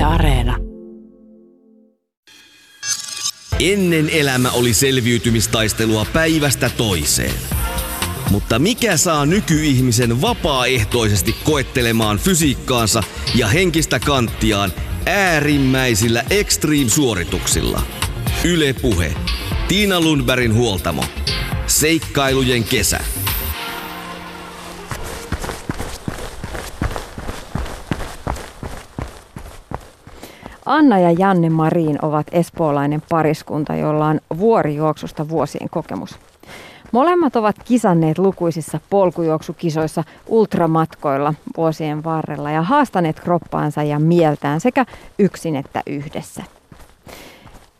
Yle Areena. Ennen elämä oli selviytymistaistelua päivästä toiseen. Mutta mikä saa nykyihmisen vapaaehtoisesti koettelemaan fysiikkaansa ja henkistä kanttiaan äärimmäisillä extreme-suorituksilla? Yle Puhe. Tiina Lundbergin huoltamo. Seikkailujen kesä. Anna ja Janne Marin ovat espoolainen pariskunta, jolla on vuorijuoksusta vuosien kokemus. Molemmat ovat kisanneet lukuisissa polkujuoksukisoissa ultramatkoilla vuosien varrella ja haastaneet kroppaansa ja mieltään sekä yksin että yhdessä.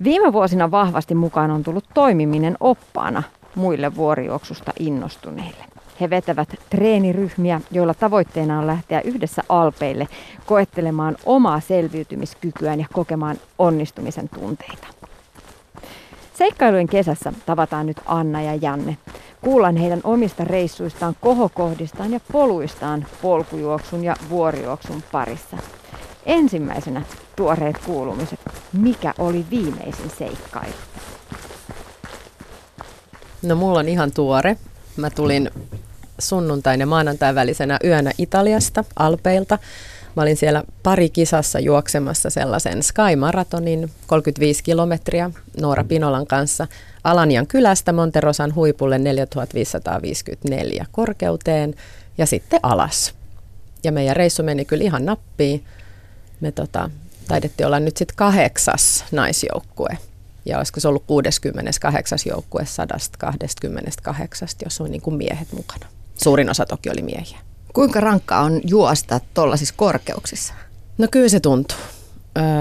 Viime vuosina vahvasti mukaan on tullut toimiminen oppaana muille vuorijuoksusta innostuneille. He vetävät treeniryhmiä, joilla tavoitteena on lähteä yhdessä alpeille koettelemaan omaa selviytymiskykyään ja kokemaan onnistumisen tunteita. Seikkailujen kesässä tavataan nyt Anna ja Janne. Kuullaan heidän omista reissuistaan, kohokohdistaan ja poluistaan polkujuoksun ja vuorijuoksun parissa. Ensimmäisenä tuoreet kuulumiset. Mikä oli viimeisin seikkailu? No mulla on ihan tuore. Mä tulin sunnuntain ja maanantain välisenä yönä Italiasta, Alpeilta. Mä olin siellä pari kisassa juoksemassa sellaisen Sky Maratonin 35 kilometriä Noora Pinolan kanssa Alanian kylästä Monterosan huipulle 4554 korkeuteen ja sitten alas. Ja meidän reissu meni kyllä ihan nappiin. Me tota, taidettiin olla nyt sitten kahdeksas naisjoukkue. Ja olisiko se ollut 68. joukkue 128, jos on niin kuin miehet mukana. Suurin osa toki oli miehiä. Kuinka rankkaa on juosta tuollaisissa korkeuksissa? No kyllä se tuntuu.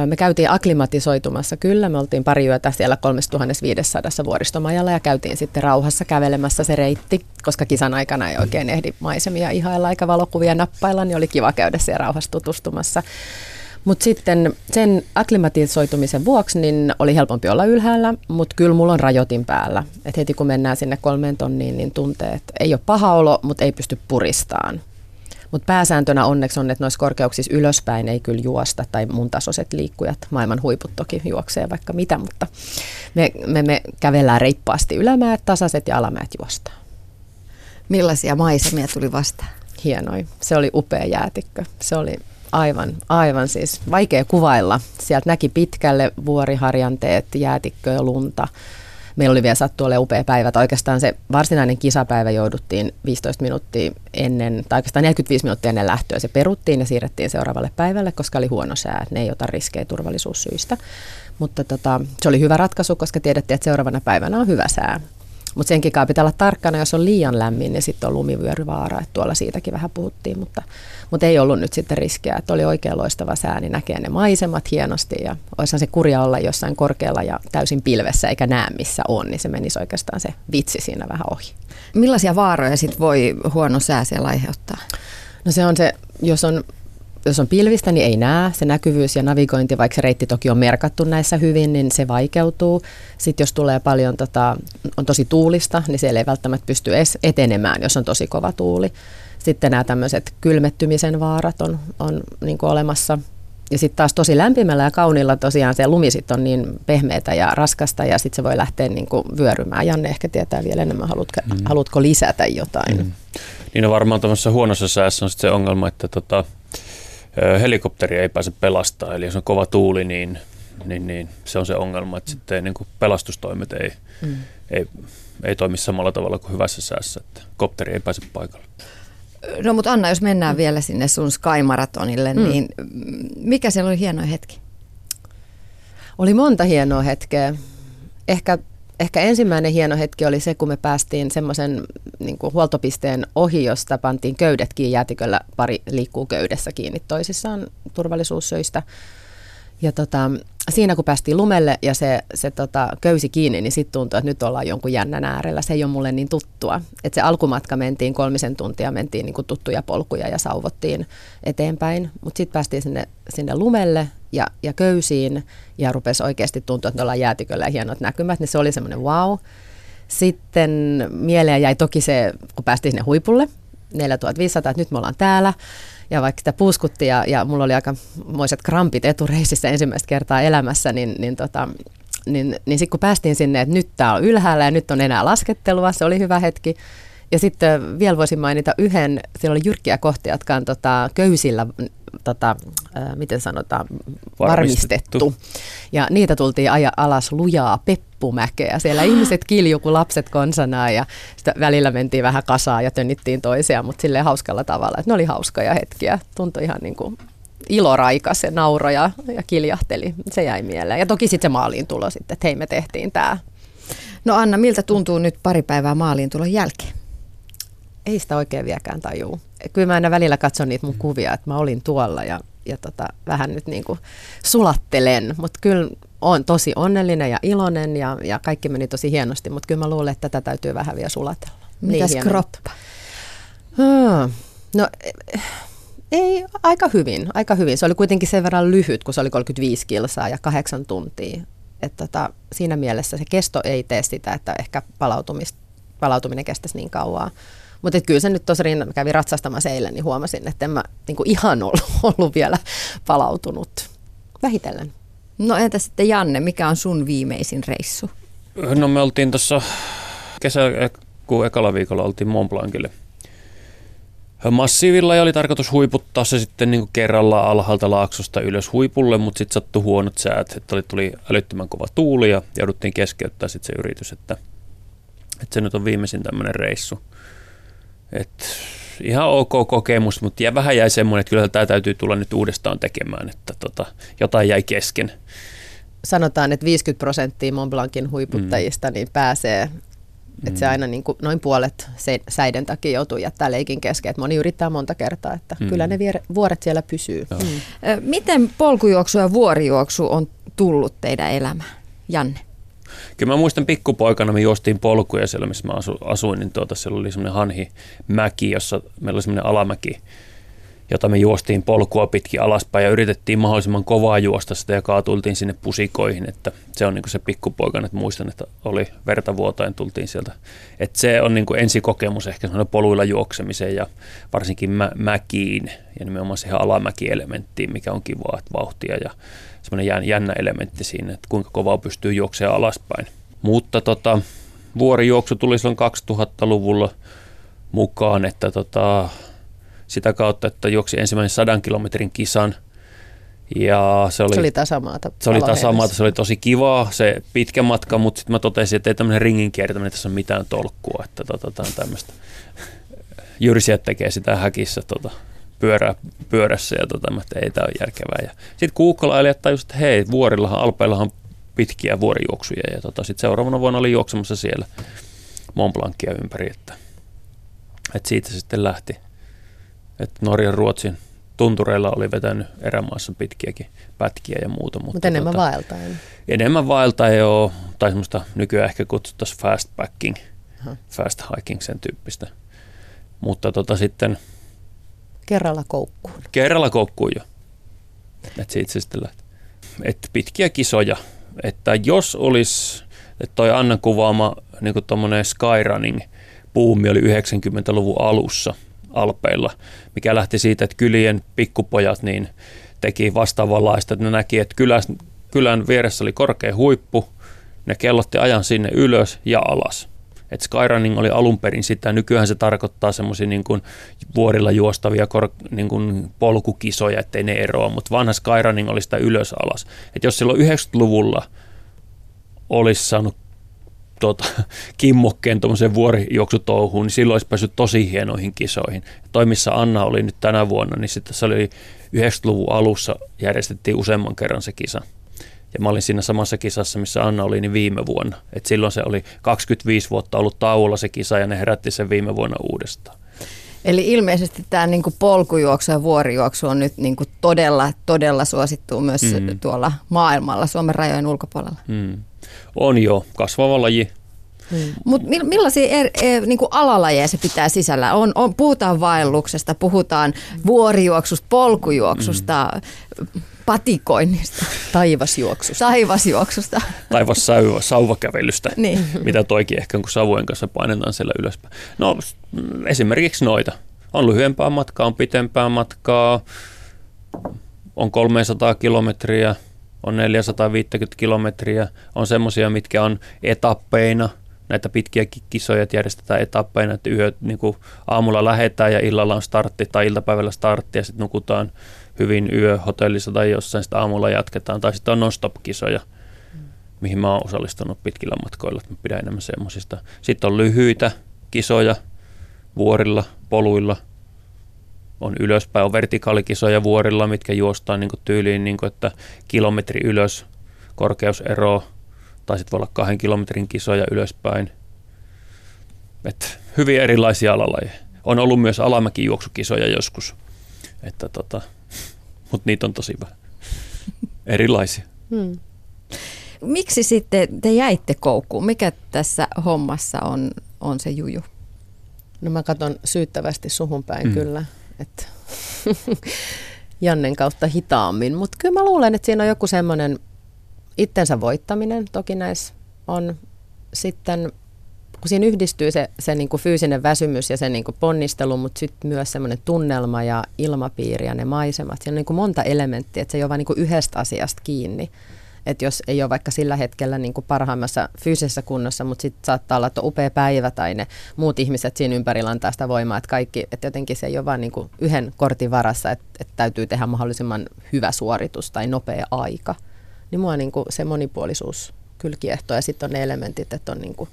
Me käytiin aklimatisoitumassa kyllä. Me oltiin pari yötä siellä 3500 vuoristomajalla ja käytiin sitten rauhassa kävelemässä se reitti, koska kisan aikana ei oikein ehdi maisemia ihailla eikä valokuvia nappailla, niin oli kiva käydä siellä rauhassa tutustumassa. Mutta sitten sen akklimatisoitumisen vuoksi niin oli helpompi olla ylhäällä, mutta kyllä mulla on rajoitin päällä. Et heti kun mennään sinne kolmeen tonniin, niin tuntee, että ei ole paha olo, mutta ei pysty puristaan. Mutta pääsääntönä onneksi on, että noissa korkeuksissa ylöspäin ei kyllä juosta, tai mun tasoiset liikkujat, maailman huiput toki juoksee vaikka mitä, mutta me, me, me kävellään reippaasti ylämäät, tasaiset ja alamäät juostaan. Millaisia maisemia tuli vastaan? Hienoi. Se oli upea jäätikkö. Se oli Aivan, aivan siis vaikea kuvailla. Sieltä näki pitkälle vuoriharjanteet, jäätikköä ja lunta. Meillä oli vielä sattu ole upea päivä. Oikeastaan se varsinainen kisapäivä jouduttiin 15 minuuttia ennen, tai oikeastaan 45 minuuttia ennen lähtöä. Se peruttiin ja siirrettiin seuraavalle päivälle, koska oli huono sää. Ne ei ota riskejä turvallisuussyistä. Mutta tota, se oli hyvä ratkaisu, koska tiedettiin, että seuraavana päivänä on hyvä sää. Mutta senkin pitää olla tarkkana, jos on liian lämmin, niin sitten on lumivyöryvaara. Että tuolla siitäkin vähän puhuttiin, mutta, mutta ei ollut nyt sitten riskiä. Että oli oikein loistava sää, niin näkee ne maisemat hienosti. Ja olisihan se kurja olla jossain korkealla ja täysin pilvessä, eikä näe missä on, niin se menisi oikeastaan se vitsi siinä vähän ohi. Millaisia vaaroja sitten voi huono sää siellä aiheuttaa? No se on se, jos on jos on pilvistä, niin ei näe. Se näkyvyys ja navigointi, vaikka se reitti toki on merkattu näissä hyvin, niin se vaikeutuu. Sitten jos tulee paljon, tota, on tosi tuulista, niin siellä ei välttämättä pysty edes etenemään, jos on tosi kova tuuli. Sitten nämä tämmöiset kylmettymisen vaarat on, on niin olemassa. Ja sitten taas tosi lämpimällä ja kauniilla tosiaan se lumi sit on niin pehmeätä ja raskasta ja sitten se voi lähteä niin kuin vyörymään. Janne ehkä tietää vielä enemmän, haluatko, mm. haluatko lisätä jotain? Mm. Niin on varmaan tuossa huonossa säässä on sit se ongelma, että tota, helikopteri ei pääse pelastamaan. Eli jos on kova tuuli, niin, niin, niin se on se ongelma, että sitten niin kuin pelastustoimet ei, mm. ei, ei toimi samalla tavalla kuin hyvässä säässä, että kopteri ei pääse paikalle. No mutta Anna, jos mennään mm. vielä sinne sun Sky Marathonille, mm. niin mikä siellä oli hieno hetki? Oli monta hienoa hetkeä. Ehkä ehkä ensimmäinen hieno hetki oli se, kun me päästiin semmoisen niin huoltopisteen ohi, josta pantiin köydet kiinni. Jäätiköllä pari liikkuu köydessä kiinni toisissaan turvallisuussyistä. Ja tota, siinä kun päästiin lumelle ja se, se tota, köysi kiinni, niin sitten tuntui, että nyt ollaan jonkun jännän äärellä. Se ei ole mulle niin tuttua. Et se alkumatka mentiin kolmisen tuntia, mentiin niin tuttuja polkuja ja sauvottiin eteenpäin. Mutta sitten päästiin sinne, sinne lumelle ja, ja köysiin ja rupesi oikeasti tuntua, että ollaan jäätiköllä ja hienot näkymät. Niin se oli semmoinen wow. Sitten mieleen jäi toki se, kun päästiin sinne huipulle, 4500, että nyt me ollaan täällä. Ja vaikka sitä puuskutti ja, ja mulla oli aika moiset krampit etureisissä ensimmäistä kertaa elämässä, niin, niin tota, niin, niin sitten kun päästiin sinne, että nyt tämä on ylhäällä ja nyt on enää laskettelua, se oli hyvä hetki. Ja sitten vielä voisin mainita yhden, siellä oli jyrkkiä kohtia, jotka on tota, köysillä, tota, ää, miten sanotaan, varmistettu. varmistettu. Ja niitä tultiin aja alas lujaa peppumäkeä. Siellä ihmiset kilju kuin lapset konsanaan ja sitä välillä mentiin vähän kasaan ja tönnittiin toisiaan, mutta silleen hauskalla tavalla. Että ne oli hauskoja hetkiä. Tuntui ihan niin kuin iloraikas ja nauroja ja kiljahteli. Se jäi mieleen. Ja toki sitten se maaliin tulo sitten, että hei me tehtiin tämä. No Anna, miltä tuntuu nyt pari päivää maaliin tulon jälkeen? Ei sitä oikein vieläkään tajuu. Kyllä mä aina välillä katson niitä mun kuvia, että mä olin tuolla ja, ja tota, vähän nyt niin kuin sulattelen, mutta kyllä on tosi onnellinen ja iloinen ja, ja kaikki meni tosi hienosti, mutta kyllä mä luulen, että tätä täytyy vähän vielä sulatella. Mitäs niin kroppa? Hmm. No ei, aika hyvin, aika hyvin. Se oli kuitenkin sen verran lyhyt, kun se oli 35 kilsaa ja kahdeksan tuntia. Et tota, siinä mielessä se kesto ei tee sitä, että ehkä palautuminen kestäisi niin kauan. Mutta kyllä se nyt tuossa rinnan, kävin ratsastamassa eilen, niin huomasin, että en mä niinku ihan ollut, ollut vielä palautunut. Vähitellen. No entä sitten Janne, mikä on sun viimeisin reissu? No me oltiin tuossa kesäkuun ekalla viikolla oltiin Mont Blancille – massiivilla ja oli tarkoitus huiputtaa se sitten niin kuin kerralla alhaalta laaksosta ylös huipulle, mutta sitten sattui huonot säät, että oli, tuli älyttömän kova tuuli ja jouduttiin keskeyttää sitten se yritys, että, että se nyt on viimeisin tämmöinen reissu. Et ihan ok kokemus, mutta ja vähän jäi semmoinen, että kyllä tämä täytyy tulla nyt uudestaan tekemään, että tota, jotain jäi kesken. Sanotaan, että 50 prosenttia Mont Blancin huiputtajista mm. niin pääsee Mm. se aina niin kuin noin puolet se, säiden takia joutuu jättää leikin kesken. Että moni yrittää monta kertaa, että mm. kyllä ne vier, vuoret siellä pysyy. Mm. Miten polkujuoksu ja vuorijuoksu on tullut teidän elämään, Janne? Kyllä mä muistan pikkupoikana, me juostiin polkuja siellä, missä mä asuin, niin tuota, siellä oli semmoinen hanhimäki, jossa meillä oli semmoinen alamäki, jota me juostiin polkua pitkin alaspäin ja yritettiin mahdollisimman kovaa juosta sitä ja kaatultiin sinne pusikoihin, että se on niin se pikkupoikana, että muistan, että oli verta vuotain tultiin sieltä. Että se on niin ensikokemus ehkä poluilla juoksemiseen ja varsinkin mä, mäkiin ja nimenomaan siihen alamäkielementtiin, mikä on kivaa, että vauhtia ja semmoinen jännä elementti siinä, että kuinka kovaa pystyy juoksemaan alaspäin. Mutta tota, vuorijuoksu tuli silloin 2000-luvulla mukaan, että tota, sitä kautta, että juoksi ensimmäisen sadan kilometrin kisan. Ja se oli, se oli tasamaata. Se oli tasamaata, se oli tosi kivaa se pitkä matka, mutta sitten mä totesin, että ei tämmöinen ringin kiertäminen tässä ole mitään tolkkua, että tota, tämä on tämmöistä. Jyrsijät tekee sitä häkissä tota, pyörä, pyörässä ja tota, että ei tämä ole järkevää. Sitten googlailijat tajusivat, että hei, vuorillahan, alpeillahan pitkiä vuorijuoksuja ja tota, sitten seuraavana vuonna oli juoksemassa siellä Mont Blancia ympäri, että, että siitä se sitten lähti että Norjan Ruotsin tuntureilla oli vetänyt erämaassa pitkiäkin pätkiä ja muuta. Mutta Mut enemmän tota, vaeltaen. Enemmän vaeltaen joo, tai semmoista nykyään ehkä kutsuttaisiin fast packing, Aha. fast hiking sen tyyppistä. Mutta tota sitten... Kerralla koukkuun. Kerralla koukkuun jo. Että siitä se sitten lähti. Että pitkiä kisoja. Että jos olisi, että toi Anna kuvaama niin kuin skyrunning puumi oli 90-luvun alussa – Alpeilla, mikä lähti siitä, että kylien pikkupojat niin teki vastaavanlaista, että ne näki, että kylän, kylän vieressä oli korkea huippu, ne kellotti ajan sinne ylös ja alas. Et skyrunning oli alun perin sitä, nykyään se tarkoittaa semmoisia niin vuorilla juostavia kor, niin kuin polkukisoja, ettei ne eroa, mutta vanha skyrunning oli sitä ylös alas. Et jos silloin 90-luvulla olisi saanut tuota, kimmokkeen tuommoiseen vuorijuoksutouhuun, niin silloin olisi päässyt tosi hienoihin kisoihin. Toi, missä Anna oli nyt tänä vuonna, niin sitten se oli 90-luvun alussa järjestettiin useamman kerran se kisa. Ja mä olin siinä samassa kisassa, missä Anna oli, niin viime vuonna. Et silloin se oli 25 vuotta ollut tauolla se kisa ja ne herätti sen viime vuonna uudestaan. Eli ilmeisesti tämä niinku polkujuoksu ja vuorijuoksu on nyt niinku todella, todella suosittu myös mm. tuolla maailmalla, Suomen rajojen ulkopuolella. Mm. On jo kasvava laji. Hmm. Mutta millaisia er, er, niin kuin alalajeja se pitää sisällä? On, on, puhutaan vaelluksesta, puhutaan vuorijuoksusta, polkujuoksusta, hmm. patikoinnista. Taivasjuoksusta. Taivasjuoksusta. Taivas sauvakävelystä, niin. mitä toikin ehkä kun savujen kanssa painetaan siellä ylöspäin. No esimerkiksi noita. On lyhyempää matkaa, on pitempää matkaa, on 300 kilometriä, on 450 kilometriä, on semmoisia, mitkä on etappeina, näitä pitkiä kisoja järjestetään etappeina, että yö, niin kuin aamulla lähetään ja illalla on startti tai iltapäivällä startti ja sitten nukutaan hyvin yö hotellissa tai jossain, sitten aamulla jatketaan. Tai sitten on non-stop-kisoja, mihin mä oon osallistunut pitkillä matkoilla, että mä pidän enemmän semmoisista. Sitten on lyhyitä kisoja vuorilla, poluilla, on ylöspäin, on vertikaalikisoja vuorilla, mitkä juostaan niin tyyliin, niin kuin, että kilometri ylös, korkeusero, tai sitten voi olla kahden kilometrin kisoja ylöspäin. Et hyvin erilaisia alalajeja. On ollut myös alamäkijuoksukisoja joskus, että tota, mutta niitä on tosi vähän. Erilaisia. Hmm. Miksi sitten te jäitte koukkuun? Mikä tässä hommassa on, on se juju? No mä katson syyttävästi suhun päin mm. kyllä, että Jannen kautta hitaammin, mutta kyllä mä luulen, että siinä on joku semmoinen itsensä voittaminen toki näissä on sitten, kun siinä yhdistyy se, se niin kuin fyysinen väsymys ja se niin kuin ponnistelu, mutta sitten myös semmoinen tunnelma ja ilmapiiri ja ne maisemat. Siinä on niin kuin monta elementtiä, että se ei ole vain niin yhdestä asiasta kiinni. Että jos ei ole vaikka sillä hetkellä niin kuin parhaimmassa fyysisessä kunnossa, mutta sitten saattaa olla, että on upea päivä tai ne muut ihmiset siinä ympärillä antaa sitä voimaa, että kaikki, että jotenkin se ei ole vain niin yhden kortin varassa, että, että täytyy tehdä mahdollisimman hyvä suoritus tai nopea aika – niin mua niin kuin se monipuolisuus kyllä kiehtoo. Ja sitten on ne elementit, että on, niin kuin,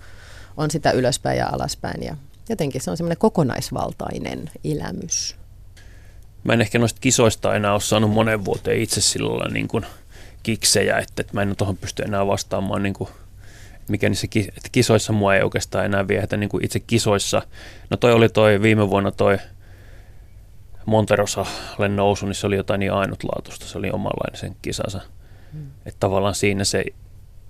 on sitä ylöspäin ja alaspäin. Ja jotenkin se on semmoinen kokonaisvaltainen elämys. Mä en ehkä noista kisoista enää ole saanut monen vuoteen itse sillä niin kuin kiksejä, että, että mä en tuohon pysty enää vastaamaan, niin kuin, mikä niissä että kisoissa mua ei oikeastaan enää viehätä niin kuin itse kisoissa. No toi oli toi viime vuonna toi Monterosalle nousu, niin se oli jotain niin ainutlaatuista, se oli omanlainen sen kisansa. Mm. Että tavallaan siinä se,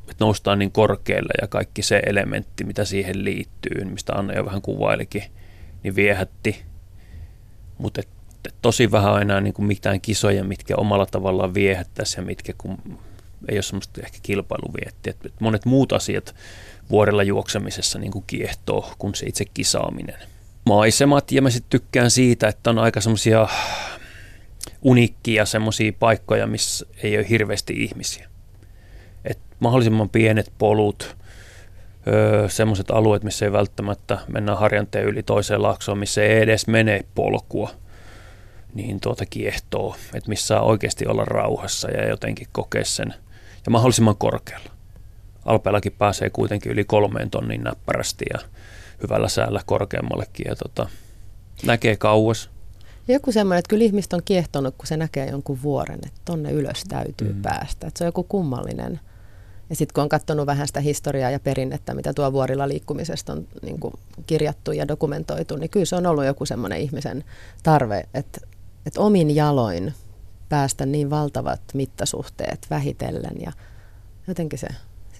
että noustaan niin korkealle ja kaikki se elementti, mitä siihen liittyy, mistä Anna jo vähän kuvailikin, niin viehätti. Mutta tosi vähän enää niin kuin mitään kisoja, mitkä omalla tavallaan viehättäisi ja mitkä kun ei ole semmoista ehkä kilpailuvietti. Et monet muut asiat vuorella juoksemisessa niin kuin kiehtoo kuin se itse kisaaminen. Maisemat ja mä sitten tykkään siitä, että on aika semmoisia unikkia semmoisia paikkoja, missä ei ole hirveästi ihmisiä. Et mahdollisimman pienet polut, öö, semmoiset alueet, missä ei välttämättä mennä harjanteen yli toiseen laaksoon, missä ei edes mene polkua, niin tuota kiehtoo, että missä saa oikeasti olla rauhassa ja jotenkin kokea sen, ja mahdollisimman korkealla. Alpeellakin pääsee kuitenkin yli kolmeen tonnin näppärästi ja hyvällä säällä korkeammallekin ja tota, näkee kauas. Joku semmoinen, että kyllä ihmistä on kiehtonut, kun se näkee jonkun vuoren, että tonne ylös täytyy mm. päästä. Että se on joku kummallinen. Ja sitten kun on katsonut vähän sitä historiaa ja perinnettä, mitä tuo vuorilla liikkumisesta on niin kuin kirjattu ja dokumentoitu, niin kyllä se on ollut joku semmoinen ihmisen tarve, että, että omin jaloin päästä niin valtavat mittasuhteet vähitellen ja jotenkin se,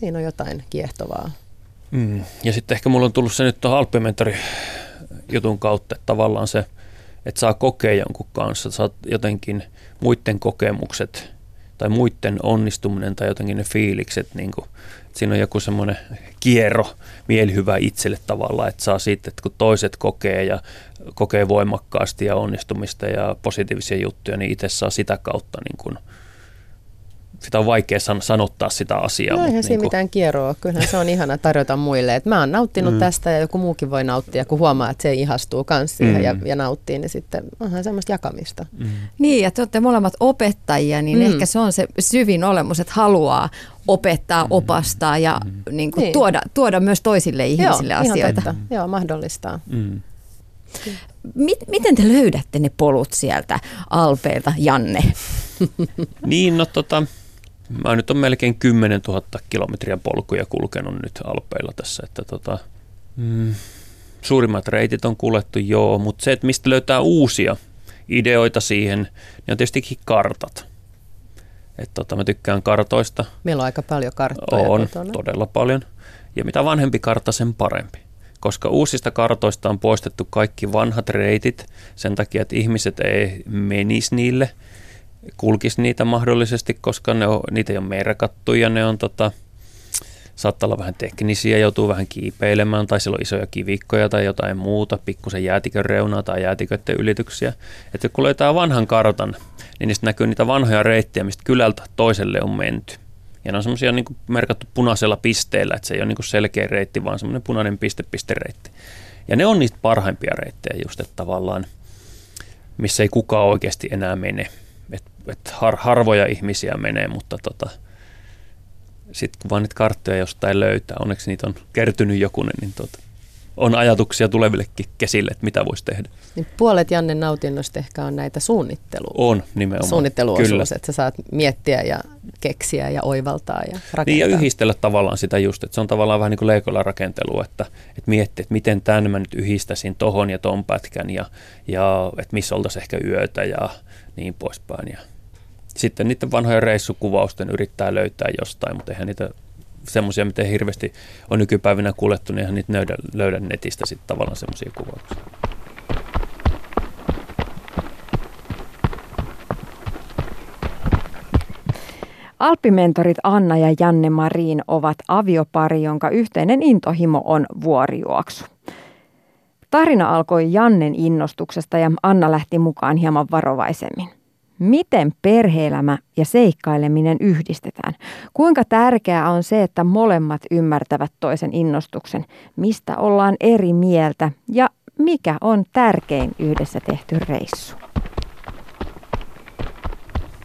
siinä on jotain kiehtovaa. Mm. Ja sitten ehkä mulla on tullut se nyt tuohon Alppimentori jutun kautta, että tavallaan se – että saa kokea jonkun kanssa, saat jotenkin muiden kokemukset tai muiden onnistuminen tai jotenkin ne fiilikset, niin kuin, että siinä on joku semmoinen kierro, mielihyvä itselle tavallaan, että saa siitä, että kun toiset kokee ja kokee voimakkaasti ja onnistumista ja positiivisia juttuja, niin itse saa sitä kautta niin kuin – sitä on vaikea san- sanottaa sitä asiaa. No eihän siinä niin kuin... mitään kierroa. Kyllähän se on ihana tarjota muille, että mä oon nauttinut mm. tästä ja joku muukin voi nauttia, kun huomaa, että se ihastuu kanssa mm. ja, ja nauttii, niin sitten onhan semmoista jakamista. Mm. Niin, ja te olette molemmat opettajia, niin mm. ehkä se on se syvin olemus, että haluaa opettaa, mm. opastaa ja mm. niin kuin niin. Tuoda, tuoda myös toisille ihmisille Joo, asioita. Ihan Joo, mahdollistaa. Mm. Miten te löydätte ne polut sieltä Alpeilta, Janne? niin, no tota, Mä nyt on melkein 10 000 kilometriä polkuja kulkenut nyt Alpeilla tässä, että tota, mm, suurimmat reitit on kuljettu joo, mutta se, että mistä löytää uusia ideoita siihen, niin on tietysti kartat. Et tota, mä tykkään kartoista. Meillä on aika paljon karttoja On, kotona. todella paljon. Ja mitä vanhempi kartta, sen parempi. Koska uusista kartoista on poistettu kaikki vanhat reitit sen takia, että ihmiset ei menisi niille – kulkisi niitä mahdollisesti, koska ne on, niitä ei ole merkattu ja ne on tota, saattaa olla vähän teknisiä, joutuu vähän kiipeilemään tai siellä on isoja kivikkoja tai jotain muuta, pikkusen jäätikön reunaa tai jäätiköiden ylityksiä. Että kun löytää vanhan kartan, niin niistä näkyy niitä vanhoja reittejä, mistä kylältä toiselle on menty. Ja ne on semmoisia niin merkattu punaisella pisteellä, että se ei ole niin selkeä reitti, vaan semmoinen punainen piste-pistereitti. Ja ne on niistä parhaimpia reittejä just, että tavallaan, missä ei kukaan oikeasti enää mene. Et, et har, harvoja ihmisiä menee, mutta tota, sitten kun vaan niitä karttoja jostain löytää, onneksi niitä on kertynyt jokunen, niin tota, on ajatuksia tulevillekin kesille, että mitä voisi tehdä. Niin puolet Janne nautinnosta ehkä on näitä suunnittelua. On nimenomaan. Suunnitteluosuus, Kyllä. että sä saat miettiä ja keksiä ja oivaltaa ja rakentaa. Niin ja yhdistellä tavallaan sitä just, että se on tavallaan vähän niin kuin leikolla rakentelua, että, että miettiä, että miten tämän mä nyt yhdistäisin tohon ja ton pätkän ja, ja että missä oltaisiin ehkä yötä ja niin poispäin. Ja sitten niiden vanhojen reissukuvausten yrittää löytää jostain, mutta eihän niitä semmoisia, miten hirveästi on nykypäivinä kuljettu, niin eihän niitä löydä, löydä netistä sitten tavallaan semmoisia kuvauksia. Alppimentorit Anna ja Janne Marin ovat aviopari, jonka yhteinen intohimo on vuorijuoksu. Tarina alkoi Jannen innostuksesta ja Anna lähti mukaan hieman varovaisemmin. Miten perheelämä ja seikkaileminen yhdistetään? Kuinka tärkeää on se, että molemmat ymmärtävät toisen innostuksen? Mistä ollaan eri mieltä ja mikä on tärkein yhdessä tehty reissu?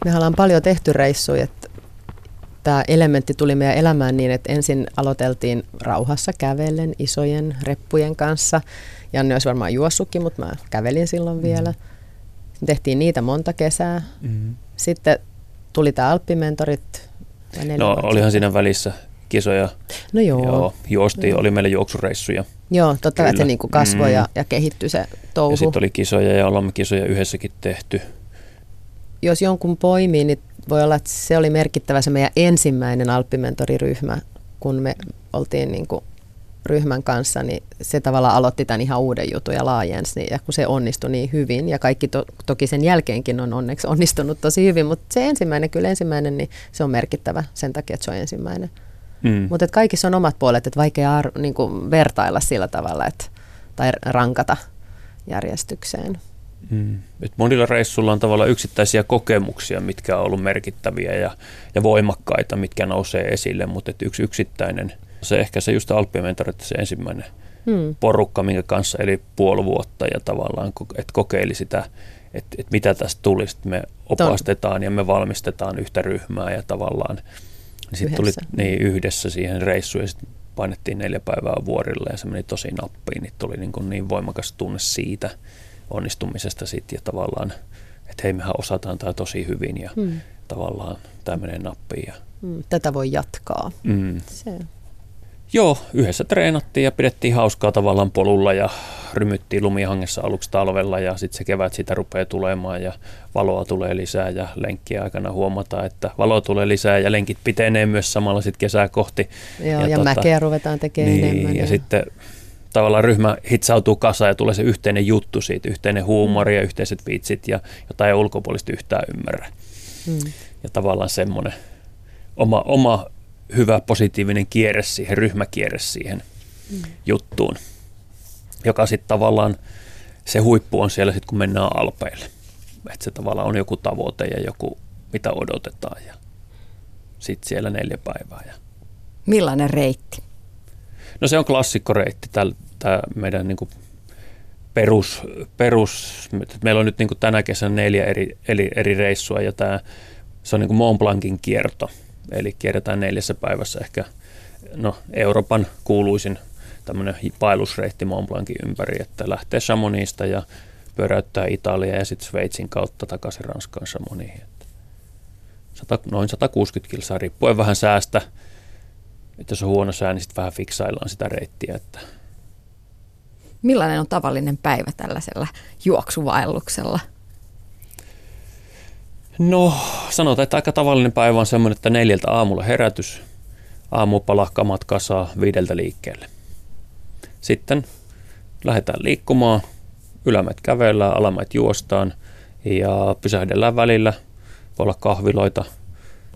Me ollaan paljon tehty reissuja. Tämä elementti tuli meidän elämään niin, että ensin aloiteltiin rauhassa kävellen isojen reppujen kanssa. Janne olisi varmaan juossutkin, mutta mä kävelin silloin mm. Tehtiin niitä monta kesää. Mm. Sitten tuli tämä Alppimentorit. No olihan siinä välissä kisoja. No joo. joo juosti, no. oli meillä juoksureissuja. Joo, totta että se niinku kasvoi mm. ja, ja kehittyi se touhu. Ja sitten oli kisoja ja olemme kisoja yhdessäkin tehty. Jos jonkun poimii, niin voi olla, että se oli merkittävä se meidän ensimmäinen Alppimentoriryhmä, kun me oltiin niin kuin ryhmän kanssa, niin se tavallaan aloitti tämän ihan uuden jutun ja laajensi. Niin, ja kun se onnistui niin hyvin, ja kaikki to, toki sen jälkeenkin on onneksi onnistunut tosi hyvin, mutta se ensimmäinen, kyllä ensimmäinen, niin se on merkittävä sen takia, että se on ensimmäinen. Mm. Mutta kaikissa on omat puolet, että vaikea ar- niin kuin vertailla sillä tavalla, että, tai rankata järjestykseen. Mm. Et monilla reissulla on tavallaan yksittäisiä kokemuksia, mitkä on ollut merkittäviä ja, ja voimakkaita, mitkä nousee esille, mutta et yksi yksittäinen, se ehkä se just Alppimentorit, se ensimmäinen mm. porukka, minkä kanssa eli puoli vuotta ja tavallaan, että kokeili sitä, että et mitä tästä tulisi. Me opastetaan ja me valmistetaan yhtä ryhmää ja tavallaan niin sitten tuli niin, yhdessä siihen reissuun ja sitten painettiin neljä päivää vuorille ja se meni tosi nappiin, niin tuli niin, kuin niin voimakas tunne siitä – onnistumisesta sitten ja tavallaan, että hei mehän osataan tämä tosi hyvin ja mm. tavallaan tämä menee nappiin. Ja... Mm, tätä voi jatkaa. Mm. Se. Joo, yhdessä treenattiin ja pidettiin hauskaa tavallaan polulla ja rymyttiin lumihangessa aluksi talvella ja sitten se kevät sitä rupeaa tulemaan ja valoa tulee lisää ja lenkkiä aikana huomataan, että valoa tulee lisää ja lenkit pitenee myös samalla sitten kesää kohti. Joo, ja, ja tota, mäkeä ruvetaan tekemään niin, enemmän. Ja, ja sitten tavallaan ryhmä hitsautuu kasaan ja tulee se yhteinen juttu siitä, yhteinen huumori ja yhteiset vitsit ja jotain ei ulkopuolista yhtään ymmärrä. Mm. Ja tavallaan semmoinen oma, oma hyvä positiivinen kierre siihen, ryhmäkierre siihen mm. juttuun, joka sitten tavallaan se huippu on siellä sitten, kun mennään alpeille. Että se tavallaan on joku tavoite ja joku, mitä odotetaan ja sitten siellä neljä päivää. Ja. Millainen reitti? No se on klassikkoreitti, tämä meidän niin kuin perus, perus, meillä on nyt niin kuin tänä kesänä neljä eri, eri, eri reissua ja tämä, se on niin kuin Mont Blancin kierto, eli kierretään neljässä päivässä ehkä no, Euroopan kuuluisin tämmöinen paillusreitti Mont Blancin ympäri, että lähtee Chamonixista ja pyöräyttää Italia ja sitten Sveitsin kautta takaisin Ranskaan Chamonixin. noin 160 kilsaa riippuen vähän säästä, että jos on huono sää, niin sitten vähän fiksaillaan sitä reittiä. Että. Millainen on tavallinen päivä tällaisella juoksuvaelluksella? No sanotaan, että aika tavallinen päivä on semmoinen, että neljältä aamulla herätys, aamupala, kamat kasaa, viideltä liikkeelle. Sitten lähdetään liikkumaan, ylämät kävellään, alamat juostaan ja pysähdellään välillä. Voi olla kahviloita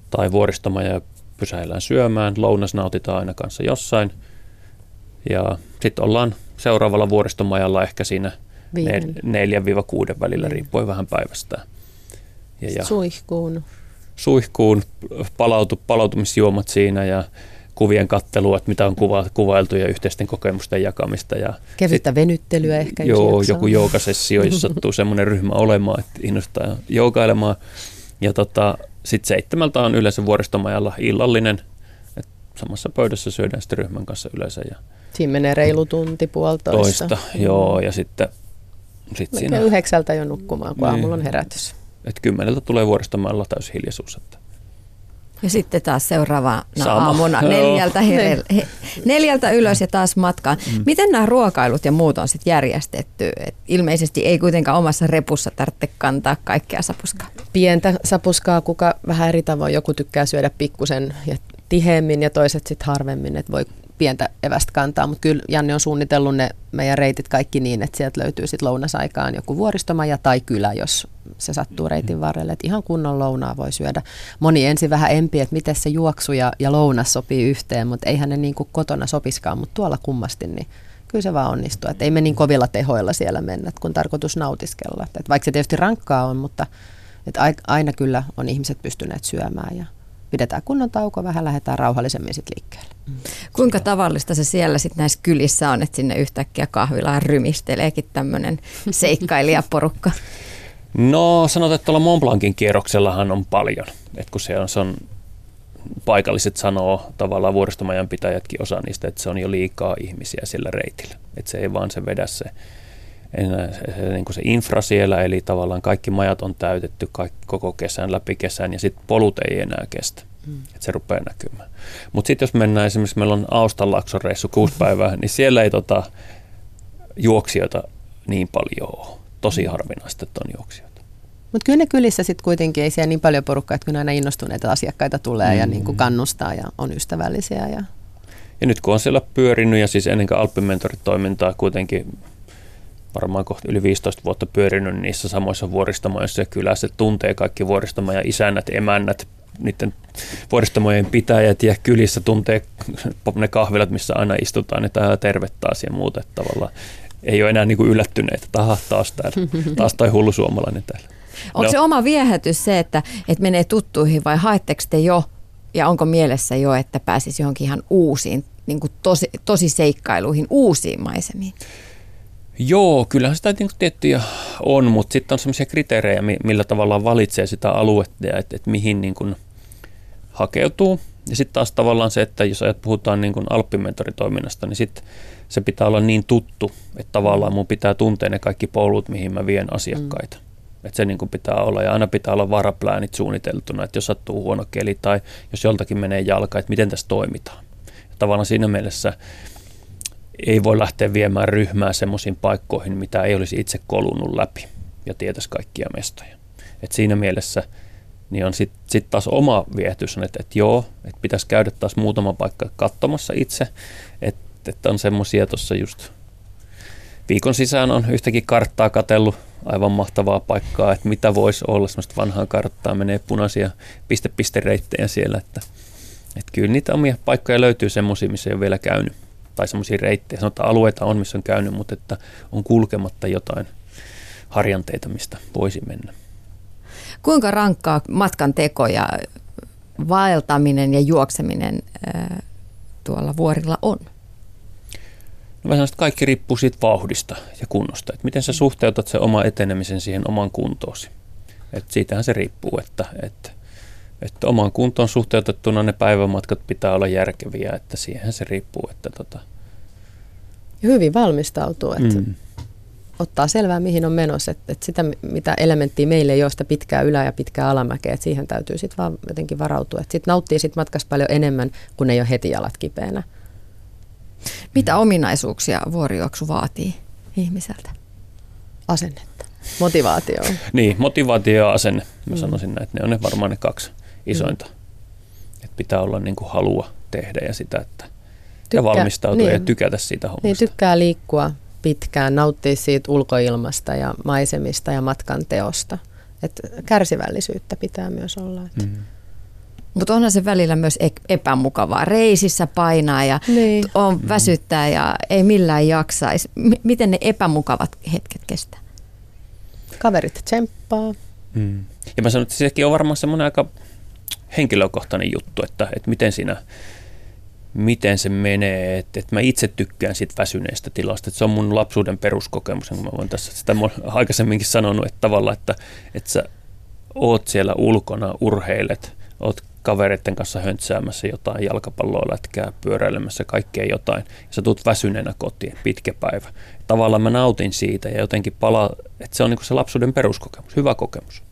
tai vuoristomaja pysähellään syömään, lounas nautitaan aina kanssa jossain. Ja sitten ollaan seuraavalla vuoristomajalla ehkä siinä Viiden. 4-6 välillä, riippuen vähän päivästä. Ja, ja Suihkuun. Suihkuun, palautu, palautumisjuomat siinä ja kuvien kattelua, että mitä on kuva, kuvailtu ja yhteisten kokemusten jakamista. Ja Kevyttä sit, venyttelyä ehkä. Joo, joku joukasessio, jos sattuu semmoinen ryhmä olemaan, että innostaa joukailemaan. Ja tota, sitten seitsemältä on yleensä vuoristomajalla illallinen, että samassa pöydässä syödään sitten ryhmän kanssa yleensä. Ja Siinä menee reilu tunti, puolitoista. Toista, joo, ja sitten sit siinä... yhdeksältä jo nukkumaan, kun niin. aamulla on herätys. Että kymmeneltä tulee vuoristomajalla täysi hiljaisuus. Että ja sitten taas seuraavana Sama. aamuna neljältä, herel, he, neljältä ylös ja taas matkaan. Mm. Miten nämä ruokailut ja muut on sitten järjestetty? Et ilmeisesti ei kuitenkaan omassa repussa tarvitse kantaa kaikkea sapuskaa. Pientä sapuskaa, kuka vähän eri tavoin. Joku tykkää syödä pikkusen ja tiheemmin ja toiset sitten harvemmin, että voi pientä evästä kantaa, mutta kyllä Janne on suunnitellut ne meidän reitit kaikki niin, että sieltä löytyy sitten lounasaikaan joku vuoristomaja tai kylä, jos se sattuu reitin varrelle, että ihan kunnon lounaa voi syödä. Moni ensin vähän empi, että miten se juoksu ja, ja lounas sopii yhteen, mutta eihän ne niin kuin kotona sopiskaan, mutta tuolla kummasti, niin kyllä se vaan onnistuu. Että ei me niin kovilla tehoilla siellä mennä, kun tarkoitus nautiskella. Että vaikka se tietysti rankkaa on, mutta että aina kyllä on ihmiset pystyneet syömään ja pidetään kunnon tauko, vähän lähdetään rauhallisemmin sitten liikkeelle. Mm. Kuinka tavallista se siellä sitten näissä kylissä on, että sinne yhtäkkiä kahvilaan rymisteleekin tämmöinen seikkailijaporukka? No sanotaan, että tuolla Mont Blancin kierroksellahan on paljon. Et kun se on, se on, paikalliset sanoo, tavallaan vuoristomajan pitäjätkin osa niistä, että se on jo liikaa ihmisiä sillä reitillä. Että se ei vaan se vedä se, se, niin se infra siellä, eli tavallaan kaikki majat on täytetty kaikki, koko kesän, läpi kesän, ja sitten polut ei enää kestä. Mm. Että se rupeaa näkymään. Mutta sitten jos mennään esimerkiksi, meillä on Austan reissu kuusi päivää, niin siellä ei tota, juoksijoita niin paljon ole tosi harvinaista, että on juoksijoita. Mutta kyllä ne kylissä sitten kuitenkin ei siellä niin paljon porukkaa, että kyllä aina innostuneita asiakkaita tulee mm. ja niin kuin kannustaa ja on ystävällisiä. Ja... ja nyt kun on siellä pyörinyt ja siis ennen kuin Alppimentorit-toimintaa kuitenkin varmaan kohta yli 15 vuotta pyörinyt niissä samoissa vuoristomaissa ja kylässä tuntee kaikki vuoristomaja isännät, emännät, niiden vuoristomojen pitäjät ja kylissä tuntee ne kahvilat, missä aina istutaan, että täällä terve taas ja muuta. Että tavallaan ei ole enää niin kuin yllättyneitä, että aha, taas täällä, taas toi hullu suomalainen täällä. Onko no. se oma viehätys se, että, että menee tuttuihin vai haetteko te jo ja onko mielessä jo, että pääsisi johonkin ihan uusiin, niin kuin tosi, tosi seikkailuihin, uusiin maisemiin? Joo, kyllähän sitä niin tiettyjä on, mutta sitten on sellaisia kriteerejä, millä tavalla valitsee sitä aluetta ja että, että mihin niin kuin hakeutuu. Ja sitten taas tavallaan se, että jos ajat puhutaan niin kuin alppimentoritoiminnasta, niin sitten se pitää olla niin tuttu, että tavallaan mun pitää tuntea ne kaikki polut, mihin mä vien asiakkaita. Mm. Että se niin kuin pitää olla ja aina pitää olla varapläänit suunniteltuna, että jos sattuu huono keli tai jos joltakin menee jalka, että miten tässä toimitaan. Ja tavallaan siinä mielessä ei voi lähteä viemään ryhmää semmoisiin paikkoihin, mitä ei olisi itse kolunut läpi ja tietäisi kaikkia mestoja. Et siinä mielessä niin on sitten sit taas oma viehätys, että, että joo, että pitäisi käydä taas muutama paikka katsomassa itse, että, että on semmoisia tuossa just viikon sisään on yhtäkin karttaa katellut aivan mahtavaa paikkaa, että mitä voisi olla, semmoista vanhaa karttaa, menee punaisia piste-piste-reittejä siellä, että, että kyllä niitä omia paikkoja löytyy semmoisia, missä ei ole vielä käynyt tai semmoisia reittejä, sanotaan alueita on, missä on käynyt, mutta että on kulkematta jotain harjanteita, mistä voisi mennä. Kuinka rankkaa matkan teko ja vaeltaminen ja juokseminen tuolla vuorilla on? No mä sanon, että kaikki riippuu siitä vauhdista ja kunnosta. Että miten sä suhteutat se oma etenemisen siihen oman kuntoosi. Että siitähän se riippuu, että, että että omaan kuntoon suhteutettuna ne päivämatkat pitää olla järkeviä, että siihen se riippuu. Että tota. Hyvin valmistautuu, että mm. ottaa selvää mihin on menossa, että, että sitä mitä elementtiä meille ei ole sitä pitkää ylä- ja pitkää alamäkeä, että siihen täytyy sitten vaan jotenkin varautua. Että sitten nauttii sit matkasta paljon enemmän, kun ei ole heti jalat kipeänä. Mitä ominaisuuksia vuorijuoksu vaatii ihmiseltä? Asennetta. Motivaatio. niin, motivaatio ja asenne. Mä mm. sanoisin näin, että ne on ne varmaan ne kaksi isointa. Mm. Että pitää olla niin kuin halua tehdä ja sitä, että Tykkää, ja valmistautua niin. ja tykätä siitä hommasta. Niin, tykkää liikkua pitkään, nauttia siitä ulkoilmasta ja maisemista ja matkan teosta. Et kärsivällisyyttä pitää myös olla. Että. Mm. Mutta onhan se välillä myös epämukavaa. Reisissä painaa ja niin. on väsyttää ja ei millään jaksaisi. M- miten ne epämukavat hetket kestää? Kaverit tsemppaa. Mm. Ja mä sanon, että sekin on varmaan semmoinen aika henkilökohtainen juttu, että, että miten siinä miten se menee, että, että mä itse tykkään siitä väsyneestä tilasta, että se on mun lapsuuden peruskokemus, kun mä voin tässä sitä aikaisemminkin sanonut, että tavallaan, että, että sä oot siellä ulkona, urheilet, oot kavereiden kanssa höntsäämässä jotain jalkapalloa lätkää, pyöräilemässä kaikkea jotain, ja sä tulet väsyneenä kotiin, pitkä päivä. Tavallaan mä nautin siitä ja jotenkin palaa, että se on niin se lapsuuden peruskokemus, hyvä kokemus.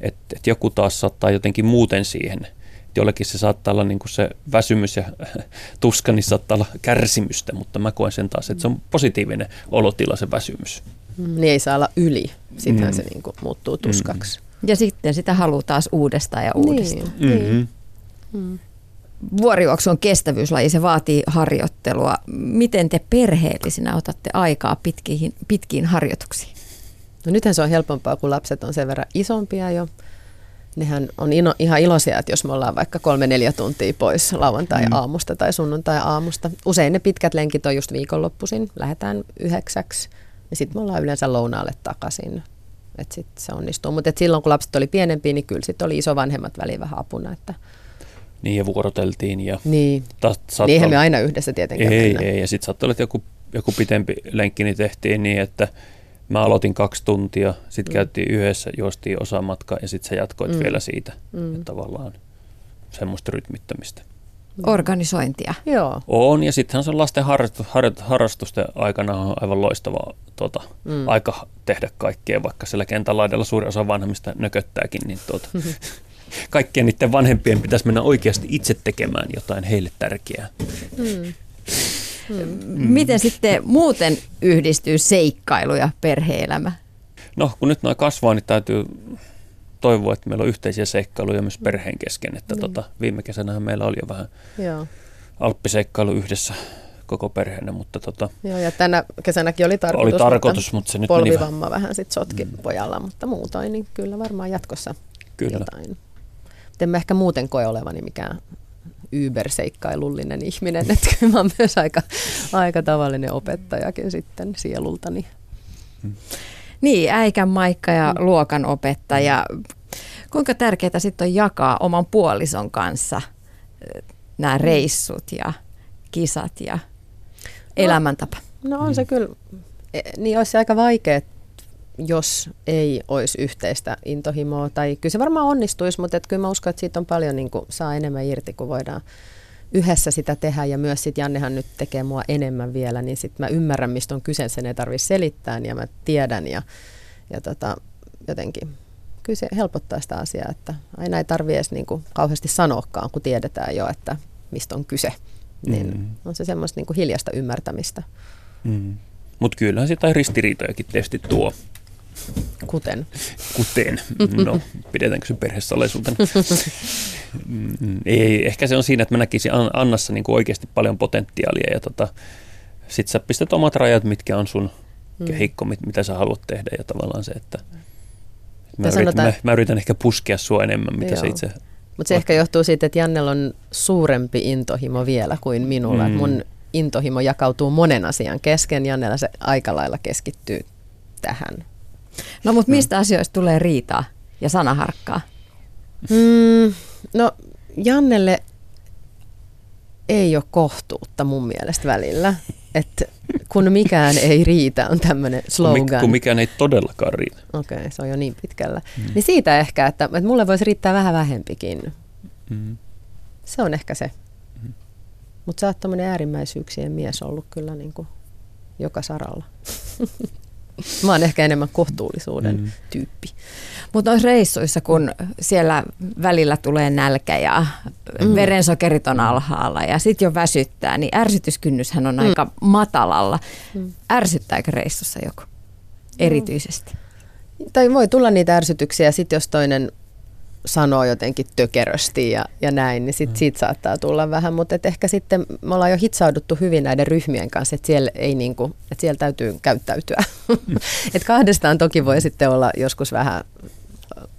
Että et joku taas saattaa jotenkin muuten siihen – jollekin se saattaa olla niin kuin se väsymys ja tuska, niin saattaa olla kärsimystä, mutta mä koen sen taas, että se on positiivinen olotila se väsymys. Mm, niin ei saa olla yli, sittenhän mm. se niin muuttuu tuskaksi. Mm. Ja sitten sitä haluaa taas uudestaan ja uudestaan. Niin. Mm-hmm. Mm. Vuorijuoksu on kestävyyslaji, se vaatii harjoittelua. Miten te perheellisinä otatte aikaa pitkiin, pitkiin harjoituksiin? No nythän se on helpompaa, kun lapset on sen verran isompia jo nehän on ino, ihan iloisia, että jos me ollaan vaikka kolme-neljä tuntia pois lauantai-aamusta tai sunnuntai-aamusta. Usein ne pitkät lenkit on just viikonloppuisin, lähdetään yhdeksäksi ja sitten me ollaan yleensä lounaalle takaisin. Että sit se onnistuu. Mutta silloin kun lapset oli pienempiä, niin kyllä sitten oli isovanhemmat väliin vähän apuna. Että niin ja vuoroteltiin. Ja niin, ta- niinhän me aina yhdessä tietenkin Ei, mennä. ei. Ja sitten saattoi olla, että joku, joku pitempi lenkki niin tehtiin niin, että Mä aloitin kaksi tuntia, sitten mm. käytiin yhdessä, juostiin osa matkaa ja sitten sä jatkoit mm. vielä siitä. Mm. Että tavallaan semmoista rytmittämistä. Organisointia. Joo. On, ja sittenhän se on lasten harrastu, harrastusten aikana on aivan loistava tuota, mm. aika tehdä kaikkea, vaikka siellä kentän laidalla suuri osa vanhemmista nököttääkin, niin tuota, kaikkien niiden vanhempien pitäisi mennä oikeasti itse tekemään jotain heille tärkeää. Mm. Mm. Miten sitten muuten yhdistyy seikkailu ja perheelämä? No, kun nyt noin kasvaa, niin täytyy toivoa, että meillä on yhteisiä seikkailuja myös perheen kesken. Että mm. tota, viime kesänä meillä oli jo vähän Joo. alppiseikkailu yhdessä koko perheenä, mutta tota, Joo, ja tänä kesänäkin oli tarkoitus, oli tarkoitus mutta, se nyt polvivamma meni vähän sit sotki mm. pojalla, mutta muutoin, niin kyllä varmaan jatkossa kyllä. jotain. En mä ehkä muuten koe olevani mikään yberseikkailullinen ihminen, että kyllä mä oon myös aika, aika tavallinen opettajakin sitten sielultani. Hmm. Niin, äikän Maikka ja mm. luokan opettaja. Kuinka tärkeää sitten on jakaa oman puolison kanssa nämä reissut ja kisat ja elämäntapa? No, no on se kyllä, e, niin olisi aika vaikea jos ei olisi yhteistä intohimoa. Tai kyllä se varmaan onnistuisi, mutta et kyllä mä uskon, että siitä on paljon niin kuin, saa enemmän irti, kun voidaan yhdessä sitä tehdä. Ja myös sitten Jannehan nyt tekee mua enemmän vielä, niin sitten mä ymmärrän, mistä on kyse, sen ei tarvitse selittää ja mä tiedän ja, ja tota, jotenkin kyllä se helpottaa sitä asiaa, että aina ei tarvitse edes niin kuin kauheasti sanoakaan, kun tiedetään jo, että mistä on kyse. Niin mm. on se semmoista niin kuin hiljasta ymmärtämistä. Mm. Mutta kyllähän sitä ristiriitojakin tietysti tuo. Kuten? Kuten. No, pidetäänkö se perhesalaisuutena? Ei, ehkä se on siinä, että mä näkisin Annassa niin kuin oikeasti paljon potentiaalia ja tota, sit sä pistät omat rajat, mitkä on sun mm. kehikko, mit, mitä sä haluat tehdä ja tavallaan se, että mä, yritän, sanotaan, mä, mä yritän ehkä puskea sua enemmän, mitä joo. se itse mutta se ehkä johtuu siitä, että Jannella on suurempi intohimo vielä kuin minulla. Mm. Mun intohimo jakautuu monen asian kesken. Jannella se aika lailla keskittyy tähän No mutta mistä mm. asioista tulee riitaa ja sanaharkkaa? Mm, no Jannelle ei ole kohtuutta mun mielestä välillä. Että kun mikään ei riitä, on tämmöinen slogan. Kun mikään ei todellakaan riitä. Okei, okay, se on jo niin pitkällä. Mm. Niin siitä ehkä, että, että mulle voisi riittää vähän vähempikin. Mm. Se on ehkä se. Mm. Mutta sä oot tämmöinen äärimmäisyyksien mies ollut kyllä niin kuin joka saralla. Mä oon ehkä enemmän kohtuullisuuden mm. tyyppi. Mutta noissa reissuissa, kun siellä välillä tulee nälkä ja mm. verensokerit on alhaalla ja sitten jo väsyttää, niin ärsytyskynnyshän on mm. aika matalalla. Mm. Ärsyttääkö reissussa joku erityisesti? Tai voi tulla niitä ärsytyksiä, sitten jos toinen sanoo jotenkin tökerösti ja, ja näin, niin sit, mm. siitä saattaa tulla vähän, mutta et ehkä sitten me ollaan jo hitsauduttu hyvin näiden ryhmien kanssa, että siellä, ei niinku, että siellä täytyy käyttäytyä. Mm. et kahdestaan toki voi sitten olla joskus vähän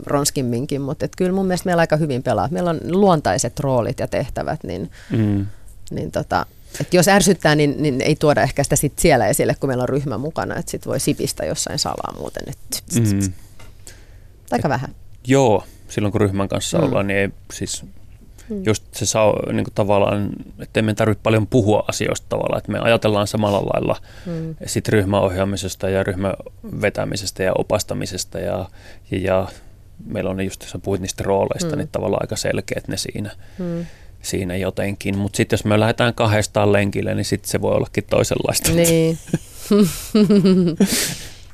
ronskimminkin, mutta et kyllä mun mielestä meillä aika hyvin pelaa. Meillä on luontaiset roolit ja tehtävät, niin, mm. niin tota, et jos ärsyttää, niin, niin ei tuoda ehkä sitä sit siellä esille, kun meillä on ryhmä mukana, että sit voi sipistä jossain salaa muuten. Et, mm. Aika et, vähän. Joo, silloin kun ryhmän kanssa mm. ollaan, niin ei siis Mm. Just se saa niin kuin tavallaan, että emme tarvitse paljon puhua asioista tavallaan, että me ajatellaan samalla lailla mm. sit ryhmäohjaamisesta ja ryhmän vetämisestä ja opastamisesta ja, ja, ja meillä on ne just, jos puhuit niistä rooleista, mm. niin tavallaan aika selkeät ne siinä. Mm siinä jotenkin. Mutta sitten jos me lähdetään kahdestaan lenkille, niin sitten se voi ollakin toisenlaista. Niin.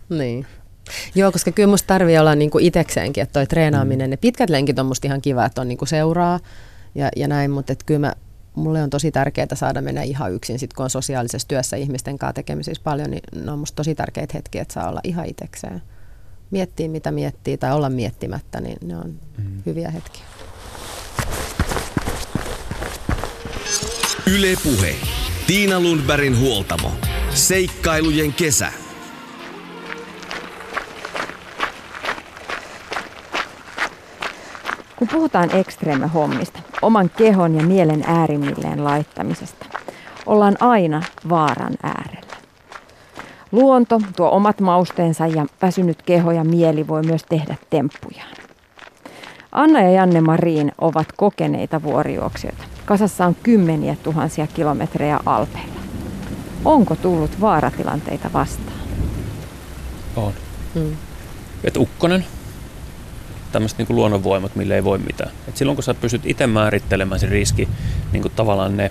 niin. Joo, koska kyllä musta tarvii olla niinku itekseenkin, että toi treenaaminen, mm. ne pitkät lenkit on musta ihan kiva, että on niinku seuraa ja, ja näin, mutta et kyllä mä, mulle on tosi tärkeää saada mennä ihan yksin, sit kun on sosiaalisessa työssä ihmisten kanssa tekemisissä paljon, niin ne on musta tosi tärkeitä hetkiä, että saa olla ihan itekseen. Miettiä mitä miettii tai olla miettimättä, niin ne on mm. hyviä hetkiä. Ylepuhe. Tiina Lundbergin huoltamo. Seikkailujen kesä. Kun puhutaan ekstreeme-hommista, oman kehon ja mielen äärimmilleen laittamisesta, ollaan aina vaaran äärellä. Luonto tuo omat mausteensa ja väsynyt keho ja mieli voi myös tehdä temppujaan. Anna ja Janne Marin ovat kokeneita vuorijuoksijoita. Kasassa on kymmeniä tuhansia kilometrejä alpeilla. Onko tullut vaaratilanteita vastaan? On. Mm. Et ukkonen, tämmöiset niin luonnonvoimat, mille ei voi mitään. Et silloin kun sä pystyt itse määrittelemään sen riski, niin kuin tavallaan ne,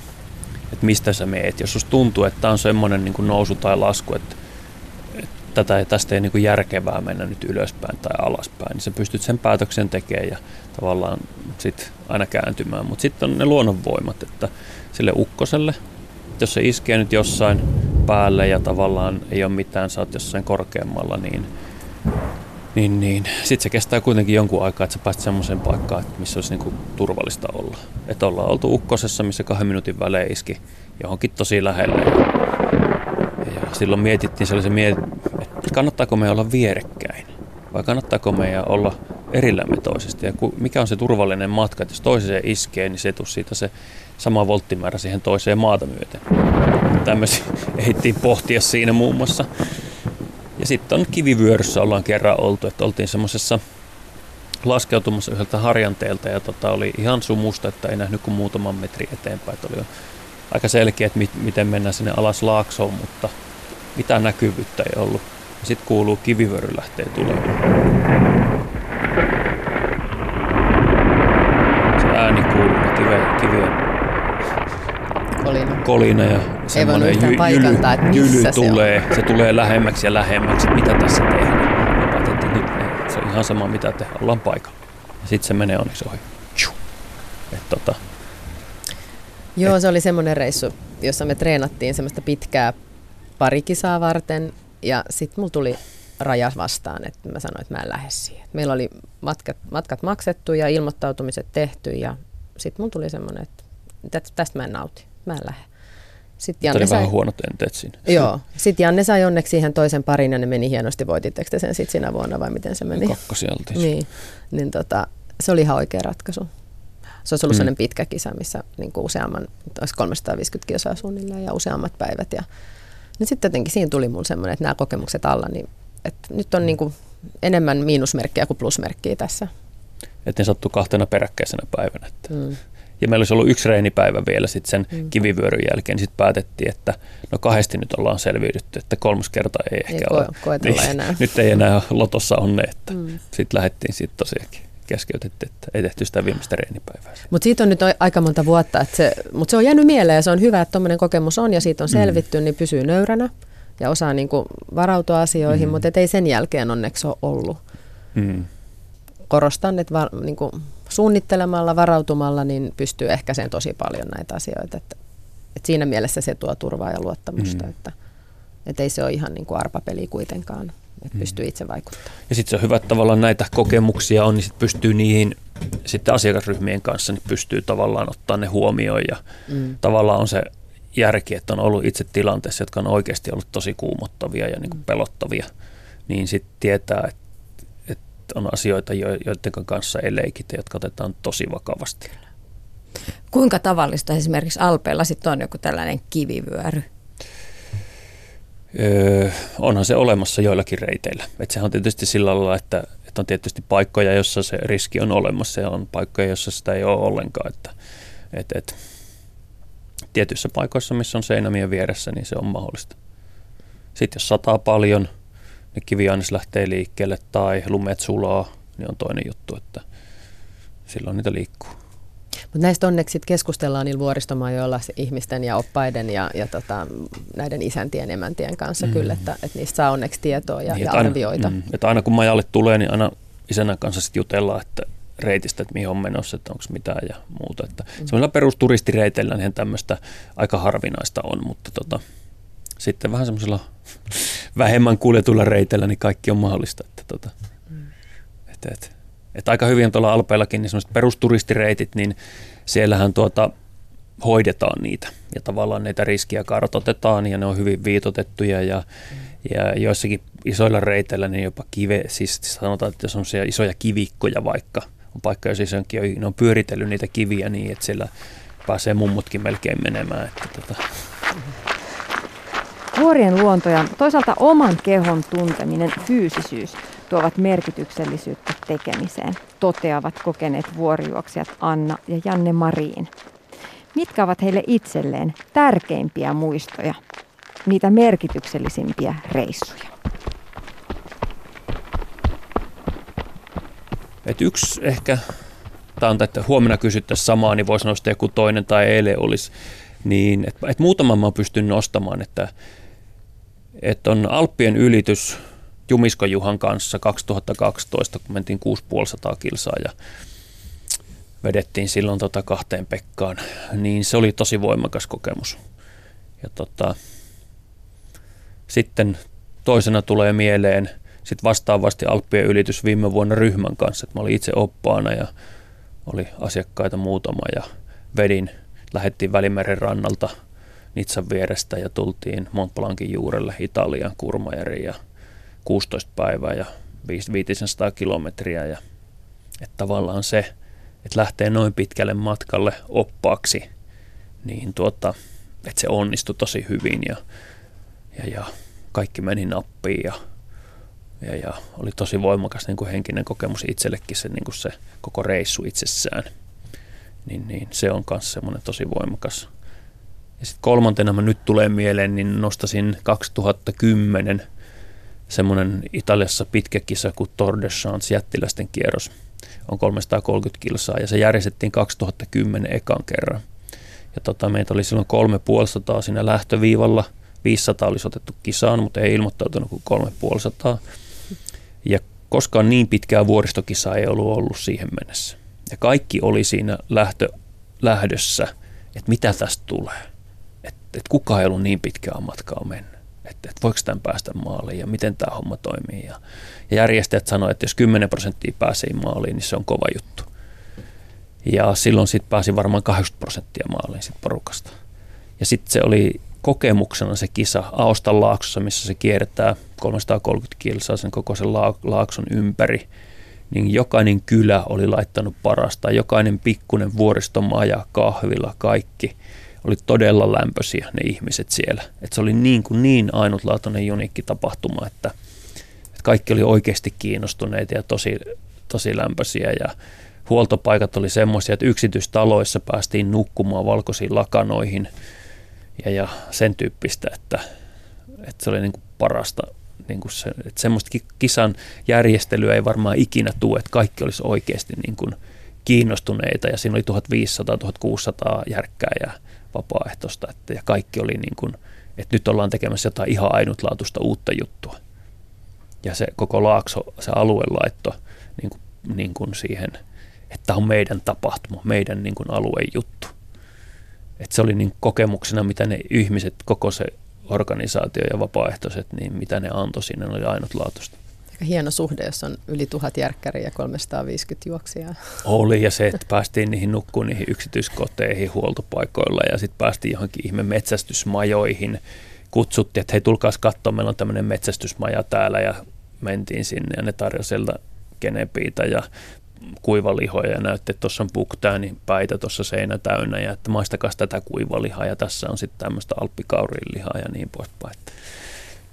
että mistä sä meet. Jos susta tuntuu, että on semmoinen niin kuin nousu tai lasku, että, että tätä, tästä ei niin kuin järkevää mennä nyt ylöspäin tai alaspäin, niin sä pystyt sen päätöksen tekemään ja tavallaan sit aina kääntymään. Mutta sitten on ne luonnonvoimat, että sille ukkoselle, jos se iskee nyt jossain päälle ja tavallaan ei ole mitään, sä oot jossain korkeammalla, niin niin, niin. sitten se kestää kuitenkin jonkun aikaa, että sä pääset semmoiseen paikkaan, että missä olisi niinku turvallista olla. Että ollaan oltu ukkosessa, missä kahden minuutin välein iski johonkin tosi lähelle. Ja silloin mietittiin sellaisen, miet, että kannattaako me olla vierekkäin vai kannattaako meidän olla erillämme toisesta. Ja mikä on se turvallinen matka, että jos toiseen iskee, niin se tuu siitä se sama volttimäärä siihen toiseen maata myöten. Tämmöisiä ehdittiin pohtia siinä muun muassa. Ja sitten on kivivyöryssä ollaan kerran oltu, että oltiin semmoisessa laskeutumassa yhdeltä harjanteelta ja tota, oli ihan sumusta, että ei nähnyt kuin muutaman metri eteenpäin. Että oli aika selkeä, että mit, miten mennään sinne alas laaksoon, mutta mitään näkyvyyttä ei ollut. Sitten kuuluu kivivyöry lähtee tulemaan. Se ääni kuuluu kiveen, kiveen kolina. kolina ja semmoinen jy, jyly, että jyly se tulee. On. Se tulee lähemmäksi ja lähemmäksi, mitä tässä tehdään. Ja päätettiin, nyt se on ihan sama mitä te ollaan paikalla. Ja sitten se menee onneksi ohi. Et, tota, Joo, et, se oli semmoinen reissu, jossa me treenattiin semmoista pitkää parikisaa varten ja sitten mulla tuli raja vastaan, että mä sanoin, että mä en lähde siihen. Meillä oli matkat, matkat maksettu ja ilmoittautumiset tehty ja sitten mulla tuli semmoinen, että tästä mä en nauti mä en lähde. Sitten Janne oli sai... vähän huonot enteet siinä. Joo. Sitten Janne sai onneksi siihen toisen parin ja ne meni hienosti. Voititteko te sen sitten sinä vuonna vai miten se meni? Kakkosieltiin. Niin. niin tota, se oli ihan oikea ratkaisu. Se olisi ollut mm. sellainen pitkä kisa, missä niin kuin useamman, olisi 350 kisaa suunnilleen ja useammat päivät. Ja, niin sitten jotenkin siinä tuli mun semmoinen, että nämä kokemukset alla, niin että nyt on niin kuin enemmän miinusmerkkiä kuin plusmerkkiä tässä. Että ne sattuu kahtena peräkkäisenä päivänä. Että mm. Ja meillä olisi ollut yksi reenipäivä vielä sitten sen mm. kivivyöryn jälkeen. Sitten päätettiin, että no kahdesti nyt ollaan selviydytty, että kolmas kerta ei, ei ehkä ko- ole. Niin, enää. Nyt ei enää lotossa onne, että mm. sitten lähdettiin sitten tosiaankin keskeytettiin, että ei tehty sitä viimeistä reenipäivää. Mutta siitä on nyt aika monta vuotta, että se, mutta se on jäänyt mieleen ja se on hyvä, että tuommoinen kokemus on ja siitä on mm. selvitty, mm. niin pysyy nöyränä ja osaa niinku varautua asioihin, mm. mutta ei sen jälkeen onneksi ole ollut. Mm. Korostan, että var, niinku, suunnittelemalla, varautumalla, niin pystyy ehkäiseen tosi paljon näitä asioita. Että, että siinä mielessä se tuo turvaa ja luottamusta, mm. että, että ei se ole ihan niin kuin arpapeli kuitenkaan, että mm. pystyy itse vaikuttamaan. Ja sitten se on hyvä, että tavallaan näitä kokemuksia on, niin sit pystyy niihin sitten asiakasryhmien kanssa, niin pystyy tavallaan ottaa ne huomioon ja mm. tavallaan on se järki, että on ollut itse tilanteessa, jotka on oikeasti ollut tosi kuumottavia ja niin kuin mm. pelottavia, niin sitten tietää, että on asioita, joiden kanssa ei leikitä, jotka otetaan tosi vakavasti. Kuinka tavallista esimerkiksi Alpeilla sitten on joku tällainen kivivyöry? Öö, onhan se olemassa joillakin reiteillä. Et sehän on tietysti sillä lailla, että, että on tietysti paikkoja, jossa se riski on olemassa ja on paikkoja, jossa sitä ei ole ollenkaan. Että, et, et, tietyissä paikoissa, missä on seinämien vieressä, niin se on mahdollista. Sitten jos sataa paljon, niin kiviannes lähtee liikkeelle tai lumet sulaa, niin on toinen juttu, että silloin niitä liikkuu. Mutta näistä onneksi keskustellaan niillä vuoristomajoilla ihmisten ja oppaiden ja, ja tota, näiden isäntien emäntien kanssa mm. kyllä, että, että niistä saa onneksi tietoa ja, niin, ja arvioita. Aina, mm, että aina kun majalle tulee, niin aina isännän kanssa sitten jutellaan, että reitistä, että mihin on menossa, että onko mitään ja muuta. Että mm. Semmoisella perusturistireiteillä niin tämmöistä aika harvinaista on, mutta tota, sitten vähän semmoisella vähemmän kuljetuilla reiteillä niin kaikki on mahdollista. Että tota, mm. et, et, et aika hyvin tuolla Alpeillakin niin semmoiset perusturistireitit, niin siellähän tuota, hoidetaan niitä ja tavallaan näitä riskiä kartoitetaan ja ne on hyvin viitotettuja ja, mm. ja joissakin isoilla reiteillä niin jopa kive, siis sanotaan, että jos on siellä isoja kivikkoja vaikka, on paikka, jos isonkin on, ne on pyöritellyt niitä kiviä niin, että siellä pääsee mummutkin melkein menemään. Että tota. Vuorien luonto ja toisaalta oman kehon tunteminen, fyysisyys, tuovat merkityksellisyyttä tekemiseen, toteavat kokeneet vuorijuoksijat Anna ja Janne Mariin. Mitkä ovat heille itselleen tärkeimpiä muistoja, niitä merkityksellisimpiä reissuja? Et yksi ehkä, tämä on, että huomenna kysyttäisiin samaa, niin voisi nostaa joku toinen tai eilen olisi, niin että et muutaman mä pystyn nostamaan, että, että on Alppien ylitys Jumisko Juhan kanssa 2012, kun mentiin 6500 kilsaa ja vedettiin silloin tota kahteen Pekkaan, niin se oli tosi voimakas kokemus. Ja tota, sitten toisena tulee mieleen – sitten vastaavasti Alppien ylitys viime vuonna ryhmän kanssa. Että mä olin itse oppaana ja oli asiakkaita muutama ja vedin, lähettiin Välimeren rannalta Nitsan vierestä ja tultiin Mont Blancin juurelle Italian Kurmajari ja 16 päivää ja 500 kilometriä. Ja, että tavallaan se, että lähtee noin pitkälle matkalle oppaaksi, niin tuota, että se onnistui tosi hyvin ja, ja, ja kaikki meni nappiin ja ja, ja oli tosi voimakas niin kuin henkinen kokemus itsellekin se, niin kuin se koko reissu itsessään. Niin, niin se on myös semmoinen tosi voimakas. Ja sitten kolmantena mä nyt tulee mieleen, niin nostasin 2010 semmoinen Italiassa pitkä kisa kuin Tour de Chance jättiläisten kierros. On 330 kilsaa ja se järjestettiin 2010 ekan kerran. Ja tota, meitä oli silloin kolme puolisataa siinä lähtöviivalla. 500 olisi otettu kisaan, mutta ei ilmoittautunut kuin kolme puolisataa. Ja koskaan niin pitkää vuoristokisaa ei ollut ollut siihen mennessä. Ja kaikki oli siinä lähtö, lähdössä, että mitä tästä tulee. Että et kukaan ei ollut niin pitkää matkaa mennyt. Että et voiko tämän päästä maaliin ja miten tämä homma toimii. Ja, ja järjestäjät sanoivat, että jos 10 prosenttia pääsee maaliin, niin se on kova juttu. Ja silloin sitten pääsi varmaan 80 prosenttia maaliin sit porukasta. Ja sitten se oli kokemuksena se kisa Aostan laaksossa, missä se kiertää 330 kilsaa sen koko sen laakson ympäri, niin jokainen kylä oli laittanut parasta. Jokainen pikkunen vuoristomaja, kahvila, kaikki oli todella lämpöisiä ne ihmiset siellä. Et se oli niin, kuin niin ainutlaatuinen junikki tapahtuma, että, että kaikki oli oikeasti kiinnostuneita ja tosi, tosi lämpöisiä ja huoltopaikat oli semmoisia, että yksityistaloissa päästiin nukkumaan valkoisiin lakanoihin – ja, ja sen tyyppistä, että, että se oli niin kuin parasta. Niin kuin se, että semmoista kisan järjestelyä ei varmaan ikinä tule, että kaikki olisi oikeasti niin kuin kiinnostuneita ja siinä oli 1500-1600 järkkää ja vapaaehtoista että, ja kaikki oli niin kuin, että nyt ollaan tekemässä jotain ihan ainutlaatuista uutta juttua. Ja se koko laakso, se alue laitto niin kuin, niin kuin siihen, että on meidän tapahtuma, meidän niin kuin alueen juttu että se oli niin kokemuksena, mitä ne ihmiset, koko se organisaatio ja vapaaehtoiset, niin mitä ne antoi sinne, oli ainutlaatuista. Aika hieno suhde, jos on yli tuhat järkkäriä ja 350 juoksijaa. Oli ja se, että päästiin niihin nukkuun niihin yksityiskoteihin huoltopaikoilla ja sitten päästiin johonkin ihme metsästysmajoihin. Kutsuttiin, että hei tulkaas katsoa, meillä on tämmöinen metsästysmaja täällä ja mentiin sinne ja ne tarjosi sieltä genepiitä ja kuivalihoja ja näytti, että tuossa on buktäänin päitä tuossa seinä täynnä ja että maistakaa tätä kuivalihaa ja tässä on sitten tämmöistä alppikaurilihaa ja niin poispäin.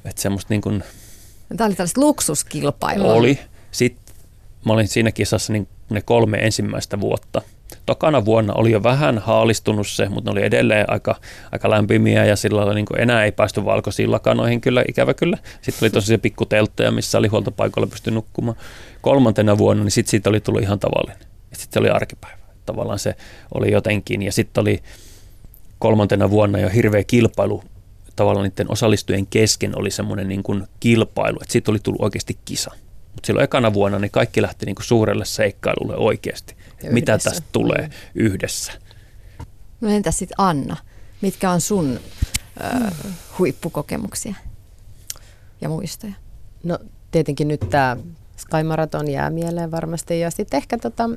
Että semmoista niin kuin, Tämä oli tällaista luksuskilpailua. Oli. Sitten mä olin siinä kisassa niin ne kolme ensimmäistä vuotta. Tokana vuonna oli jo vähän haalistunut se, mutta ne oli edelleen aika, aika lämpimiä ja sillä lailla niin enää ei päästy valkoisiin lakanoihin kyllä, ikävä kyllä. Sitten oli tosiaan pikkuteltteja, missä oli huoltopaikalla pysty nukkumaan. Kolmantena vuonna, niin sitten siitä oli tullut ihan tavallinen. Sitten se oli arkipäivä. Tavallaan se oli jotenkin. Ja sitten oli kolmantena vuonna jo hirveä kilpailu tavallaan niiden osallistujien kesken oli semmoinen niin kuin kilpailu, että siitä oli tullut oikeasti kisa. Mutta silloin ekana vuonna niin kaikki lähti niin kuin suurelle seikkailulle oikeasti. Että mitä tästä tulee mm. yhdessä. No entäs sitten Anna? Mitkä on sun ö, huippukokemuksia ja muistoja? No tietenkin nyt tämä Sky Marathon jää mieleen varmasti ja sitten ehkä tota,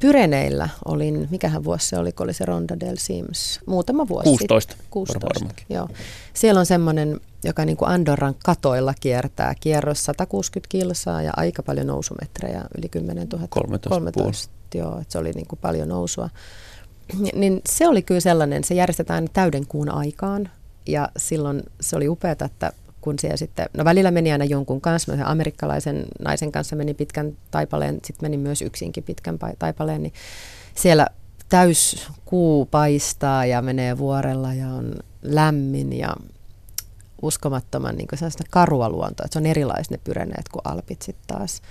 Pyreneillä olin, mikähän vuosi se oli, kun oli se Ronda del Sims, muutama vuosi 16. Sitten. 16. Joo. Siellä on semmoinen, joka niin kuin Andorran katoilla kiertää, kierros 160 kilsaa ja aika paljon nousumetrejä, yli 10 000. 13, 13 joo, että se oli niin kuin paljon nousua. Niin se oli kyllä sellainen, se järjestetään täyden kuun aikaan ja silloin se oli upeaa, että kun siellä sitten, no välillä meni aina jonkun kanssa, mä amerikkalaisen naisen kanssa meni pitkän taipaleen, sitten meni myös yksinkin pitkän taipaleen, niin siellä täys kuu paistaa ja menee vuorella ja on lämmin ja uskomattoman niin karua luontoa, että se on erilaiset ne pyreneet kuin alpit sitten taas.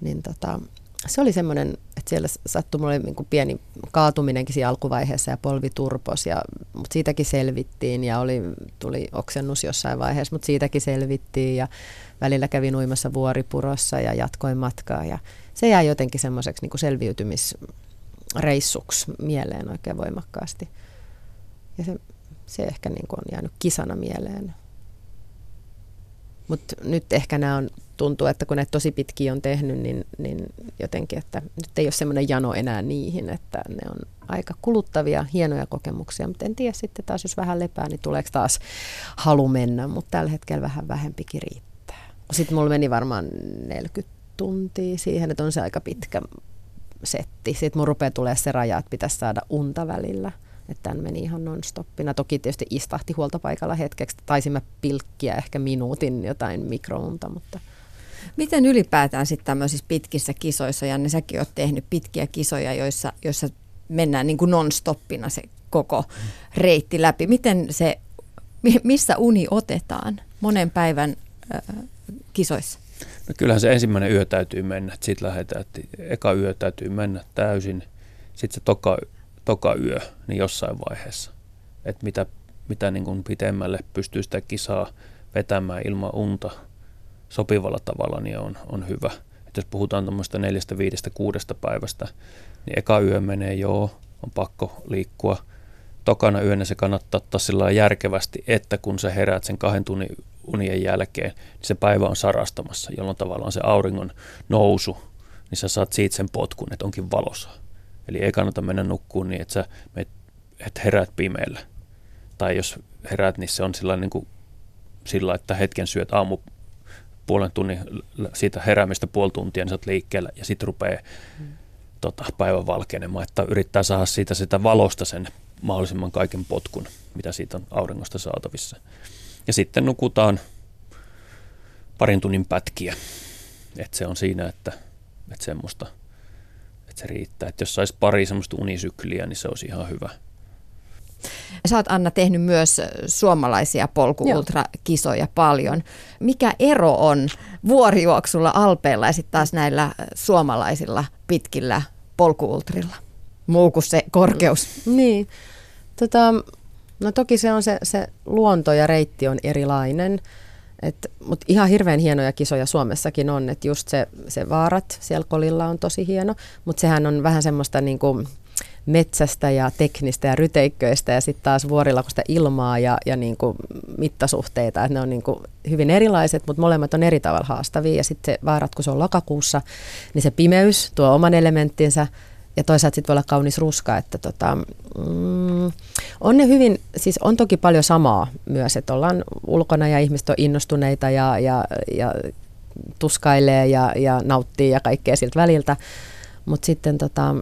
Niin tota, se oli semmoinen, että siellä sattui mulle niin kuin pieni kaatuminenkin siinä alkuvaiheessa ja polvi turpos, ja, mutta siitäkin selvittiin ja oli, tuli oksennus jossain vaiheessa, mutta siitäkin selvittiin ja välillä kävin uimassa vuoripurossa ja jatkoin matkaa ja se jäi jotenkin semmoiseksi niin kuin selviytymisreissuksi mieleen oikein voimakkaasti. Ja se, se ehkä niin kuin on jäänyt kisana mieleen. Mutta nyt ehkä nämä on, tuntuu, että kun näitä tosi pitkiä on tehnyt, niin, niin jotenkin, että nyt ei ole semmoinen jano enää niihin, että ne on aika kuluttavia, hienoja kokemuksia, mutta en tiedä sitten taas, jos vähän lepää, niin tuleeko taas halu mennä, mutta tällä hetkellä vähän vähempikin riittää. Sitten mulla meni varmaan 40 tuntia siihen, että on se aika pitkä setti. Sitten mun rupeaa tulee se raja, että pitäisi saada unta välillä – että tämän meni ihan non-stoppina. Toki tietysti istahti huoltopaikalla hetkeksi. Taisimme pilkkiä ehkä minuutin jotain mikrounta, mutta... Miten ylipäätään sitten tämmöisissä pitkissä kisoissa, Janne, säkin olet tehnyt pitkiä kisoja, joissa, joissa mennään niin kuin non-stoppina se koko reitti läpi. Miten se, missä uni otetaan monen päivän äh, kisoissa? No kyllähän se ensimmäinen yö täytyy mennä, sitten lähdetään, että eka yö täytyy mennä täysin, sitten se toka toka yö niin jossain vaiheessa. Että mitä, mitä niin kuin pitemmälle pystyy sitä kisaa vetämään ilman unta sopivalla tavalla, niin on, on hyvä. Et jos puhutaan tuommoista neljästä, viidestä, kuudesta päivästä, niin eka yö menee joo, on pakko liikkua. Tokana yönä se kannattaa ottaa sillä järkevästi, että kun sä heräät sen kahden tunnin unien jälkeen, niin se päivä on sarastamassa, jolloin tavallaan se auringon nousu, niin sä saat siitä sen potkun, että onkin valossa. Eli ei kannata mennä nukkuun niin, että sä et heräät pimeällä. Tai jos heräät, niin se on sillä, niin kuin, sillä että hetken syöt aamu puolen tunnin siitä heräämistä puoli tuntia, niin sä oot liikkeellä ja sitten rupeaa mm. tota, päivän valkenemaan, että yrittää saada siitä sitä valosta sen mahdollisimman kaiken potkun, mitä siitä on auringosta saatavissa. Ja sitten nukutaan parin tunnin pätkiä. että se on siinä, että, että semmoista – että se riittää. Että jos saisi pari semmoista unisykliä, niin se olisi ihan hyvä. Sä oot Anna tehnyt myös suomalaisia polkuultrakisoja paljon. Mikä ero on vuorijuoksulla Alpeilla ja sitten taas näillä suomalaisilla pitkillä polkuultrilla? Muu kuin se korkeus. Niin. Tota, no toki se on se, se luonto ja reitti on erilainen. Mutta ihan hirveän hienoja kisoja Suomessakin on, että just se, se vaarat siellä kolilla on tosi hieno, mutta sehän on vähän semmoista niin kuin metsästä ja teknistä ja ryteikköistä ja sitten taas vuorilla kun sitä ilmaa ja, ja niin kuin mittasuhteita, että ne on niin kuin hyvin erilaiset, mutta molemmat on eri tavalla haastavia. Ja sitten se vaarat, kun se on lokakuussa, niin se pimeys tuo oman elementtinsä. Ja toisaalta sitten voi olla kaunis ruska, että tota, mm, on ne hyvin, siis on toki paljon samaa myös, että ollaan ulkona ja ihmiset on innostuneita ja, ja, ja tuskailee ja, ja nauttii ja kaikkea siltä väliltä. Mutta sitten tota,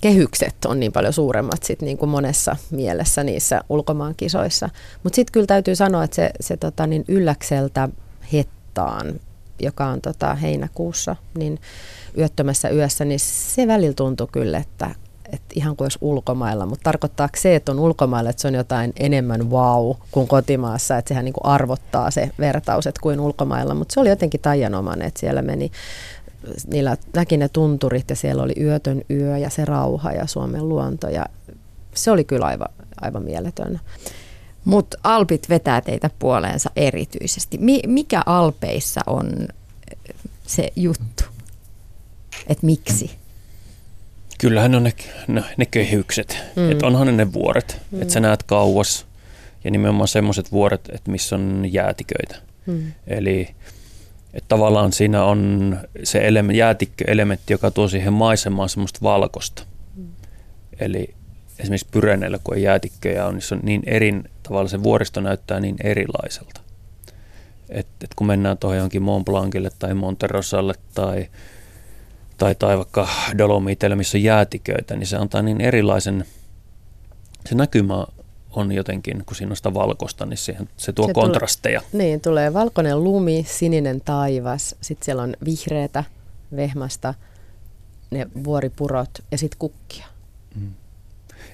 kehykset on niin paljon suuremmat sit niin kuin monessa mielessä niissä ulkomaankisoissa. Mutta sitten kyllä täytyy sanoa, että se, se tota, niin ylläkseltä hettaan, joka on tota, heinäkuussa, niin yöttömässä yössä, niin se välillä tuntuu kyllä, että, että ihan kuin olisi ulkomailla, mutta tarkoittaako se, että on ulkomailla, että se on jotain enemmän wow kuin kotimaassa, että sehän niin kuin arvottaa se vertaus, että kuin ulkomailla, mutta se oli jotenkin tajanomainen, että siellä meni niillä näki ne tunturit ja siellä oli yötön yö ja se rauha ja Suomen luonto ja se oli kyllä aivan, aivan mieletön. Mutta Alpit vetää teitä puoleensa erityisesti. Mi- mikä Alpeissa on se juttu? Että miksi? Kyllähän on ne, ne, ne kehykset. Mm. Että onhan ne ne vuoret. Mm. Että sä näet kauas ja nimenomaan semmoiset vuoret, että missä on jäätiköitä. Mm. Eli että tavallaan siinä on se element, jäätikköelementti, joka tuo siihen maisemaan semmoista valkosta. Mm. Eli esimerkiksi Pyreneillä, kun ei jäätikköjä on, niin se on niin erin, tavallaan se vuoristo näyttää niin erilaiselta. Et, et kun mennään tuohon johonkin Mont Blancille tai Monterosalle tai, tai, tai vaikka Dolomiteille, missä on jäätiköitä, niin se antaa niin erilaisen, se näkymä on jotenkin, kun siinä on sitä valkoista, niin siihen, se tuo se kontrasteja. Tulee, niin, tulee valkoinen lumi, sininen taivas, sitten siellä on vihreätä vehmasta, ne vuoripurot ja sitten kukkia. Mm.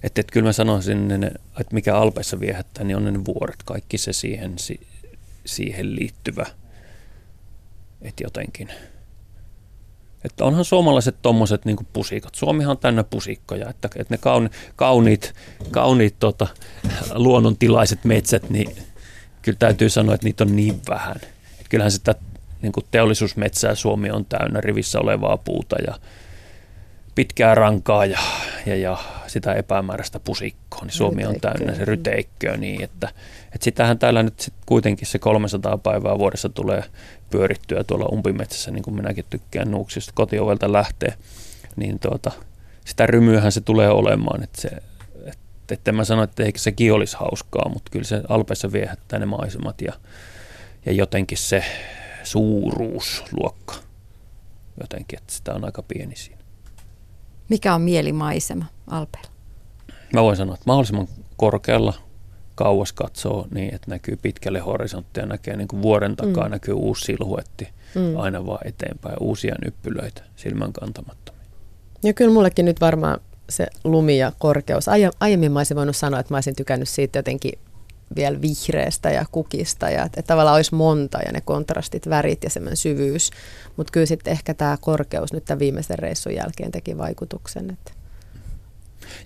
Että et kyllä mä sanoisin, että mikä Alpeissa viehättää, niin on ne vuoret, kaikki se siihen, siihen liittyvä. Että jotenkin – että onhan suomalaiset tuommoiset niin pusikot. Suomihan on täynnä pusikkoja, että, että ne kauni, kauniit, kauniit tota, luonnontilaiset metsät, niin kyllä täytyy sanoa, että niitä on niin vähän. Että kyllähän sitä niin kuin teollisuusmetsää Suomi on täynnä rivissä olevaa puuta ja pitkää rankaa ja, ja, ja sitä epämääräistä pusikkoa, niin Suomi on täynnä se ryteikköä niin, että, että sitähän täällä nyt sit kuitenkin se 300 päivää vuodessa tulee pyörittyä tuolla umpimetsässä, niin kuin minäkin tykkään nuuksista kotiovelta lähtee, niin tuota, sitä rymyähän se tulee olemaan, että se, että, että mä sano, että eikö sekin olisi hauskaa, mutta kyllä se Alpeissa viehättää ne maisemat ja, ja jotenkin se suuruusluokka jotenkin, että sitä on aika pieni siinä. Mikä on mielimaisema Alpeilla? Mä voin sanoa, että mahdollisimman korkealla kauas katsoo niin, että näkyy pitkälle horisonttia, näkee niin kuin vuoren takaa, mm. näkyy uusi silhuetti mm. aina vaan eteenpäin, uusia nyppylöitä silmän kantamattomia. Ja kyllä mullekin nyt varmaan se lumi ja korkeus. Aiemmin mä olisin voinut sanoa, että mä olisin tykännyt siitä jotenkin vielä vihreästä ja kukista ja että tavallaan olisi monta ja ne kontrastit, värit ja semmoinen syvyys. Mutta kyllä sitten ehkä tämä korkeus nyt tämän viimeisen reissun jälkeen teki vaikutuksen. Että.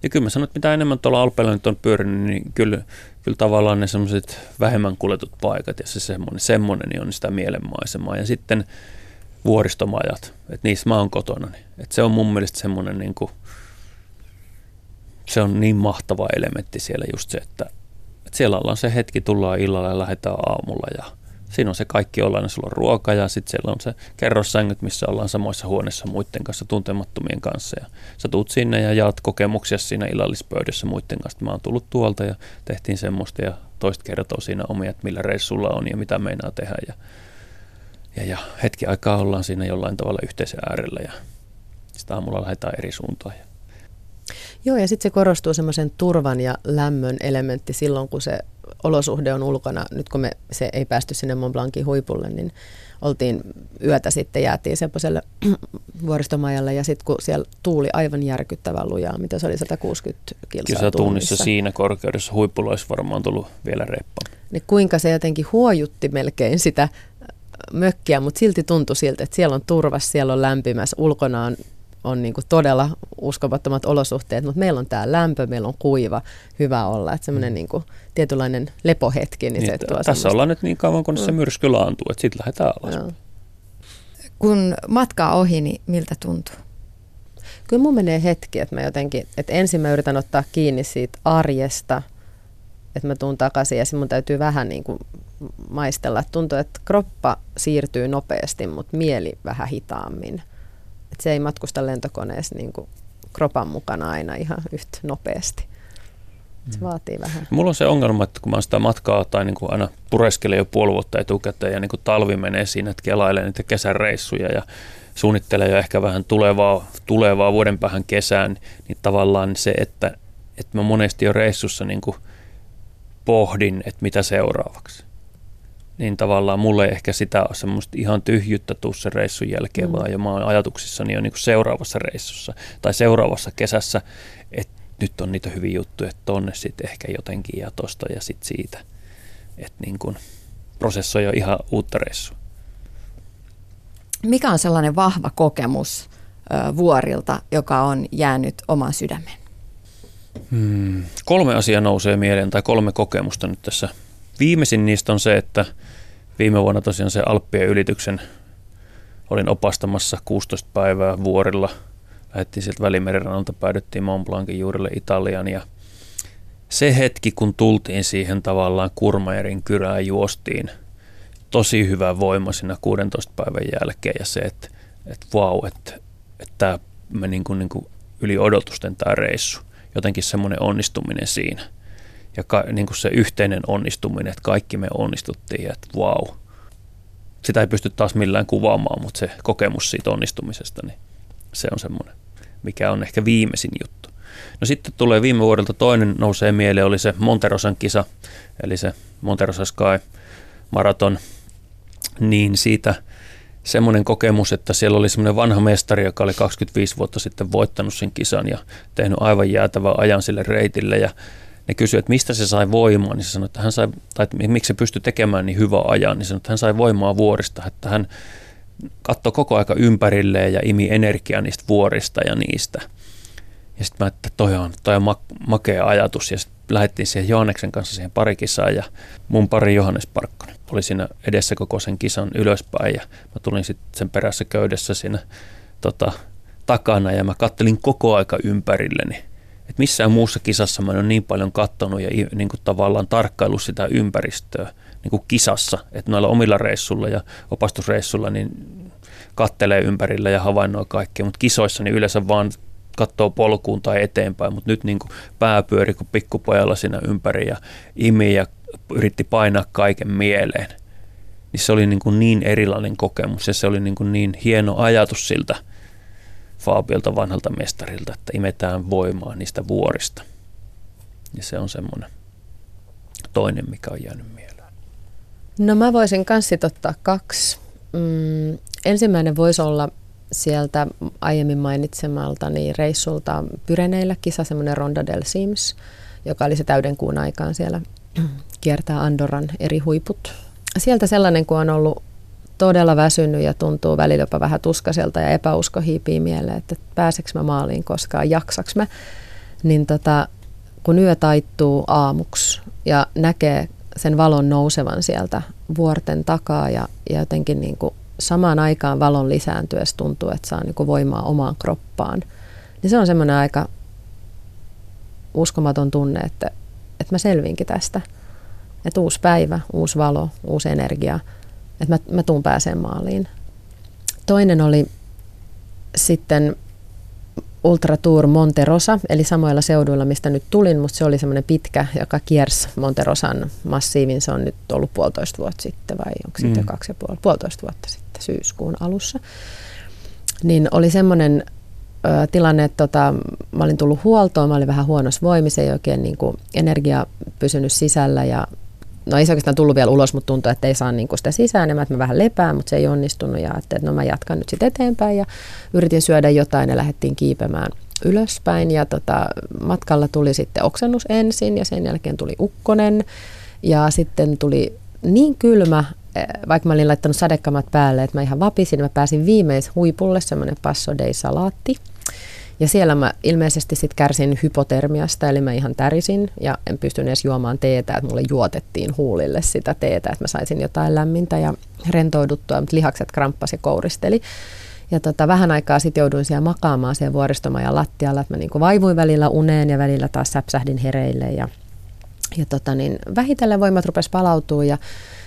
Ja kyllä mä sanon, että mitä enemmän tuolla Alpeilla nyt on pyörinyt, niin kyllä, kyllä tavallaan ne semmoiset vähemmän kuljetut paikat ja se semmoinen, semmoinen niin on sitä mielenmaisemaa. Ja sitten vuoristomajat, että niissä mä oon kotona. Niin, että se on mun mielestä semmoinen niin kuin, se on niin mahtava elementti siellä just se, että et siellä ollaan se hetki, tullaan illalla ja lähdetään aamulla ja siinä on se kaikki ollaan, sulla on ruoka ja sitten siellä on se kerrossängyt, missä ollaan samoissa huoneissa muiden kanssa, tuntemattomien kanssa. Ja sä tuut sinne ja jaat kokemuksia siinä illallispöydässä muiden kanssa. Mä oon tullut tuolta ja tehtiin semmoista ja toista kertoo siinä omia, että millä reissulla on ja mitä meinaa tehdä. Ja, ja, ja hetki aikaa ollaan siinä jollain tavalla yhteisen äärellä ja sitä aamulla lähdetään eri suuntaan. Joo, ja sitten se korostuu semmoisen turvan ja lämmön elementti silloin, kun se olosuhde on ulkona. Nyt kun me se ei päästy sinne Mont Blancin huipulle, niin oltiin yötä sitten, jäätiin semmoiselle vuoristomajalle ja sitten kun siellä tuuli aivan järkyttävän lujaa, mitä se oli 160 kilsaa tunnissa siinä korkeudessa huipulla olisi varmaan tullut vielä reppa. Niin kuinka se jotenkin huojutti melkein sitä mökkiä, mutta silti tuntui siltä, että siellä on turvas, siellä on lämpimässä, ulkona on on niin kuin todella uskomattomat olosuhteet, mutta meillä on tämä lämpö, meillä on kuiva, hyvä olla, että semmoinen mm. niin kuin tietynlainen lepohetki. Niin, niin se tuo tässä semmoista. ollaan nyt niin kauan, kun mm. se myrsky laantuu, että sitten lähdetään alas. Joo. Kun matka on ohi, niin miltä tuntuu? Kyllä mun menee hetki, että mä jotenkin, että ensin mä yritän ottaa kiinni siitä arjesta, että mä tuun takaisin ja mun täytyy vähän niin kuin maistella. Tuntuu, että kroppa siirtyy nopeasti, mutta mieli vähän hitaammin että se ei matkusta lentokoneessa niin kuin kropan mukana aina ihan yhtä nopeasti. Se vaatii vähän. Mulla on se ongelma, että kun mä sitä matkaa tai niin kuin aina pureskelen jo puoli vuotta etukäteen ja niin kuin talvi menee siinä, että kelailee niitä kesän reissuja ja suunnittelee jo ehkä vähän tulevaa, tulevaa vuoden päähän kesään, niin tavallaan se, että, että mä monesti jo reissussa niin kuin pohdin, että mitä seuraavaksi. Niin tavallaan mulle ei ehkä sitä ole semmoista ihan tyhjyttä tuu sen reissun jälkeen, mm. vaan jo mä oon ajatuksissani jo niin kuin seuraavassa reissussa tai seuraavassa kesässä, että nyt on niitä hyviä juttuja, että tonne sitten ehkä jotenkin ja tosta ja sitten siitä. Että niin kuin prosessoi jo ihan uutta reissua. Mikä on sellainen vahva kokemus ö, vuorilta, joka on jäänyt omaan sydämeen? Hmm. Kolme asiaa nousee mieleen, tai kolme kokemusta nyt tässä. Viimeisin niistä on se, että viime vuonna tosiaan se Alppien ylityksen olin opastamassa 16 päivää vuorilla. Lähettiin sieltä Välimeren rannalta, päädyttiin Mont Blancin juurelle Italian ja se hetki, kun tultiin siihen tavallaan Kurmajerin kyrään juostiin, tosi hyvä voima siinä 16 päivän jälkeen ja se, että, että vau, että, että tämä me niin kuin, niin kuin yli odotusten tämä reissu jotenkin semmoinen onnistuminen siinä. Ja ka, niin kuin se yhteinen onnistuminen, että kaikki me onnistuttiin, että vau. Sitä ei pysty taas millään kuvaamaan, mutta se kokemus siitä onnistumisesta, niin se on semmoinen, mikä on ehkä viimeisin juttu. No sitten tulee viime vuodelta toinen nousee mieleen, oli se Monterosan kisa, eli se Monterosa Sky maraton, niin siitä – semmoinen kokemus, että siellä oli semmoinen vanha mestari, joka oli 25 vuotta sitten voittanut sen kisan ja tehnyt aivan jäätävän ajan sille reitille ja ne kysyivät, että mistä se sai voimaa, niin se sanoi, että hän sai, tai että miksi se pystyi tekemään niin hyvää ajan, niin sanoi, että hän sai voimaa vuorista, että hän katsoi koko aika ympärilleen ja imi energiaa niistä vuorista ja niistä. Ja sitten mä, että toi on, toi on makea ajatus ja sitten lähdettiin siihen Johanneksen kanssa siihen parikisaan ja mun pari Johannes Parkkonen oli siinä edessä koko sen kisan ylöspäin ja mä tulin sitten sen perässä köydessä siinä tota, takana ja mä kattelin koko aika ympärilleni. Et missään muussa kisassa mä en ole niin paljon kattonut ja niin kuin tavallaan tarkkailu sitä ympäristöä niin kuin kisassa, että noilla omilla reissulla ja opastusreissulla niin kattelee ympärillä ja havainnoi kaikkea, mutta kisoissa niin yleensä vaan katsoo polkuun tai eteenpäin, mutta nyt niin kuin pää pyöri kuin pikkupojalla siinä ympäri ja imi ja yritti painaa kaiken mieleen. Niin se oli niin, kuin niin erilainen kokemus ja se oli niin, kuin niin hieno ajatus siltä Faabiolta vanhalta mestarilta, että imetään voimaa niistä vuorista. Ja se on semmoinen toinen, mikä on jäänyt mieleen. No mä voisin kanssa ottaa kaksi. Mm, ensimmäinen voisi olla sieltä aiemmin mainitsemaltani reissulta Pyreneillä kisa, semmoinen Ronda del Sims, joka oli se täyden kuun aikaan siellä kiertää Andorran eri huiput. Sieltä sellainen, kun on ollut todella väsynyt ja tuntuu välillä jopa vähän tuskaselta ja epäusko hiipii mieleen, että pääseks mä maaliin koskaan, jaksaks mä, niin tota, kun yö taittuu aamuksi ja näkee sen valon nousevan sieltä vuorten takaa ja, ja jotenkin niin kuin samaan aikaan valon lisääntyessä tuntuu, että saa niin kuin voimaa omaan kroppaan, niin se on semmoinen aika uskomaton tunne, että, että mä selviinkin tästä. Että uusi päivä, uusi valo, uusi energia, että mä, mä tuun pääseen maaliin. Toinen oli sitten Ultra Tour Monterosa, eli samoilla seuduilla, mistä nyt tulin, mutta se oli semmoinen pitkä, joka kiersi Monterosan massiivin. Se on nyt ollut puolitoista vuotta sitten vai onko mm. sitten kaksi ja puoli, puolitoista vuotta sitten syyskuun alussa. Niin oli semmoinen ö, tilanne, että tota, mä olin tullut huoltoon, mä olin vähän huonossa voimissa, ei oikein niin kuin, energia pysynyt sisällä ja no ei se oikeastaan tullut vielä ulos, mutta tuntui, että ei saa niinku sitä sisään, että mä vähän lepään, mutta se ei onnistunut ja että no mä jatkan nyt sitten eteenpäin ja yritin syödä jotain ja lähdettiin kiipemään ylöspäin ja tota, matkalla tuli sitten oksennus ensin ja sen jälkeen tuli ukkonen ja sitten tuli niin kylmä, eh, vaikka mä olin laittanut sadekamat päälle, että mä ihan vapisin, mä pääsin viimeis huipulle, semmoinen passo dei salaatti. Ja siellä mä ilmeisesti sitten kärsin hypotermiasta, eli mä ihan tärisin ja en pystynyt edes juomaan teetä, että mulle juotettiin huulille sitä teetä, että mä saisin jotain lämmintä ja rentouduttua, mutta lihakset kramppasi ja kouristeli. Ja tota, vähän aikaa sitten jouduin siellä makaamaan siellä vuoristomajan lattialla, että mä niinku vaivuin välillä uneen ja välillä taas säpsähdin hereille ja ja tota, niin vähitellen voimat rupesi palautua ja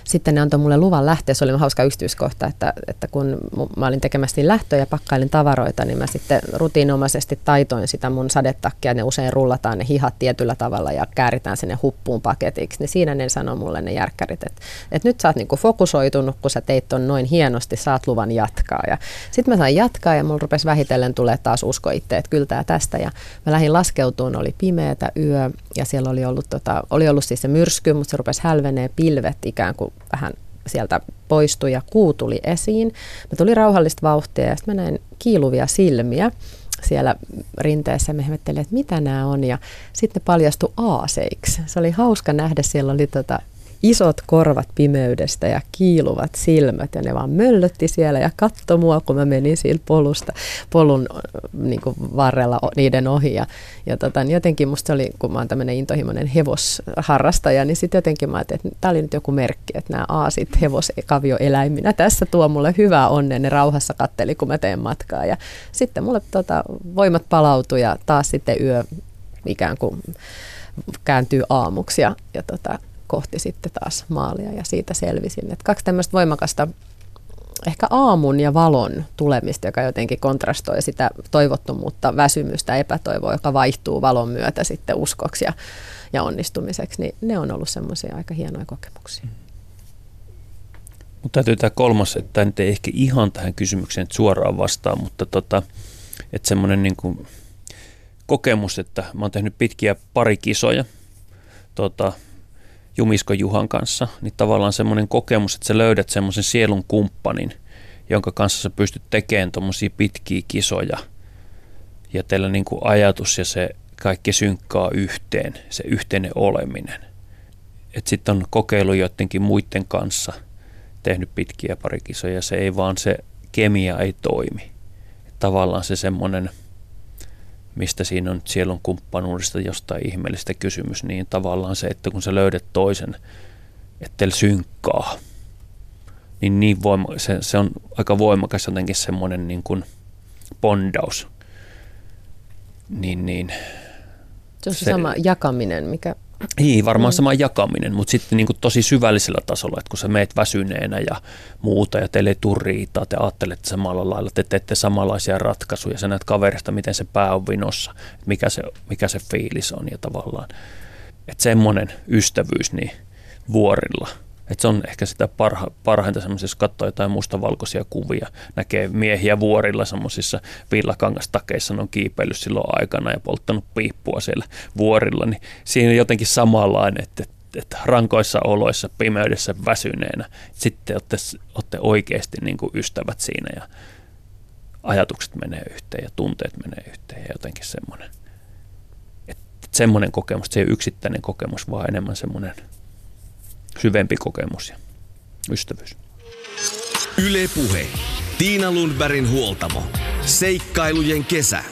sitten ne antoi mulle luvan lähteä. Se oli hauska yksityiskohta, että, että kun mä olin tekemässä lähtöä ja pakkailin tavaroita, niin mä sitten rutiinomaisesti taitoin sitä mun sadetakkia. Ne usein rullataan ne hihat tietyllä tavalla ja kääritään sinne huppuun paketiksi. Niin siinä ne sanoi mulle ne järkkärit, että, että nyt sä oot niinku fokusoitunut, kun sä teit ton noin hienosti, saat luvan jatkaa. Ja sitten mä sain jatkaa ja mulla rupesi vähitellen tulee taas usko itse, että kyllä tää tästä. Ja mä lähdin laskeutuun, oli pimeätä yö ja siellä oli ollut, tota, oli ollut siis se myrsky, mutta se rupesi hälvenee pilvet ikään kuin vähän sieltä poistui ja kuu tuli esiin. Mä tuli rauhallista vauhtia ja sitten mä näin kiiluvia silmiä siellä rinteessä. Me että mitä nämä on ja sitten ne paljastui aaseiksi. Se oli hauska nähdä, siellä oli tota isot korvat pimeydestä ja kiiluvat silmät ja ne vaan möllötti siellä ja katto mua, kun mä menin siitä polusta, polun niin kuin varrella niiden ohi. Ja, ja tota, niin jotenkin musta oli, kun mä oon tämmöinen intohimoinen hevosharrastaja, niin sitten jotenkin mä ajattelin, että tämä oli nyt joku merkki, että nämä aasit hevoskavioeläiminä tässä tuo mulle hyvää onnea. Ne rauhassa katteli, kun mä teen matkaa. Ja sitten mulle tota, voimat palautui ja taas sitten yö ikään kuin kääntyy aamuksi ja, ja tota, kohti sitten taas maalia ja siitä selvisin. Et kaksi tämmöistä voimakasta ehkä aamun ja valon tulemista, joka jotenkin kontrastoi sitä toivottomuutta, väsymystä, epätoivoa, joka vaihtuu valon myötä sitten uskoksi ja, ja onnistumiseksi, niin ne on ollut semmoisia aika hienoja kokemuksia. Mutta täytyy tämä kolmas, että tämä nyt ei ehkä ihan tähän kysymykseen suoraan vastaa, mutta tota, että semmoinen niin kuin kokemus, että mä oon tehnyt pitkiä parikisoja, tota, Jumisko Juhan kanssa, niin tavallaan semmoinen kokemus, että sä löydät semmoisen sielun kumppanin, jonka kanssa sä pystyt tekemään tuommoisia pitkiä kisoja ja teillä niin kuin ajatus ja se kaikki synkkaa yhteen, se yhteinen oleminen. Että sitten on kokeilu joidenkin muiden kanssa, tehnyt pitkiä parikisoja, se ei vaan se kemia ei toimi. Tavallaan se semmoinen – mistä siinä on sielun kumppanuudesta jostain ihmeellistä kysymys, niin tavallaan se, että kun sä löydät toisen, että teillä synkkaa, niin, niin voima, se, se, on aika voimakas jotenkin semmoinen niin kuin bondaus. Niin, niin, se on se, se sama jakaminen, mikä niin, varmaan mm. sama jakaminen, mutta sitten niin kuin tosi syvällisellä tasolla, että kun sä meet väsyneenä ja muuta ja teille ei tule riitaa, te ajattelette samalla lailla, te teette samanlaisia ratkaisuja, sä näet kaverista, miten se pää on vinossa, että mikä se, mikä se fiilis on ja tavallaan, että semmoinen ystävyys niin vuorilla – et se on ehkä sitä parha, parhainta semmoisessa, jos katsoo jotain mustavalkoisia kuvia, näkee miehiä vuorilla semmoisissa villakangastakeissa, ne on kiipeillyt silloin aikana ja polttanut piippua siellä vuorilla, niin siinä on jotenkin samanlainen, että, että rankoissa oloissa, pimeydessä väsyneenä, sitten olette, olette oikeasti niin kuin ystävät siinä ja ajatukset menee yhteen ja tunteet menee yhteen ja jotenkin semmoinen, että semmoinen kokemus, se ei ole yksittäinen kokemus, vaan enemmän semmoinen – syvempi kokemus ja ystävyys. Yle Puhe. Tiina Lundbergin huoltamo. Seikkailujen kesä.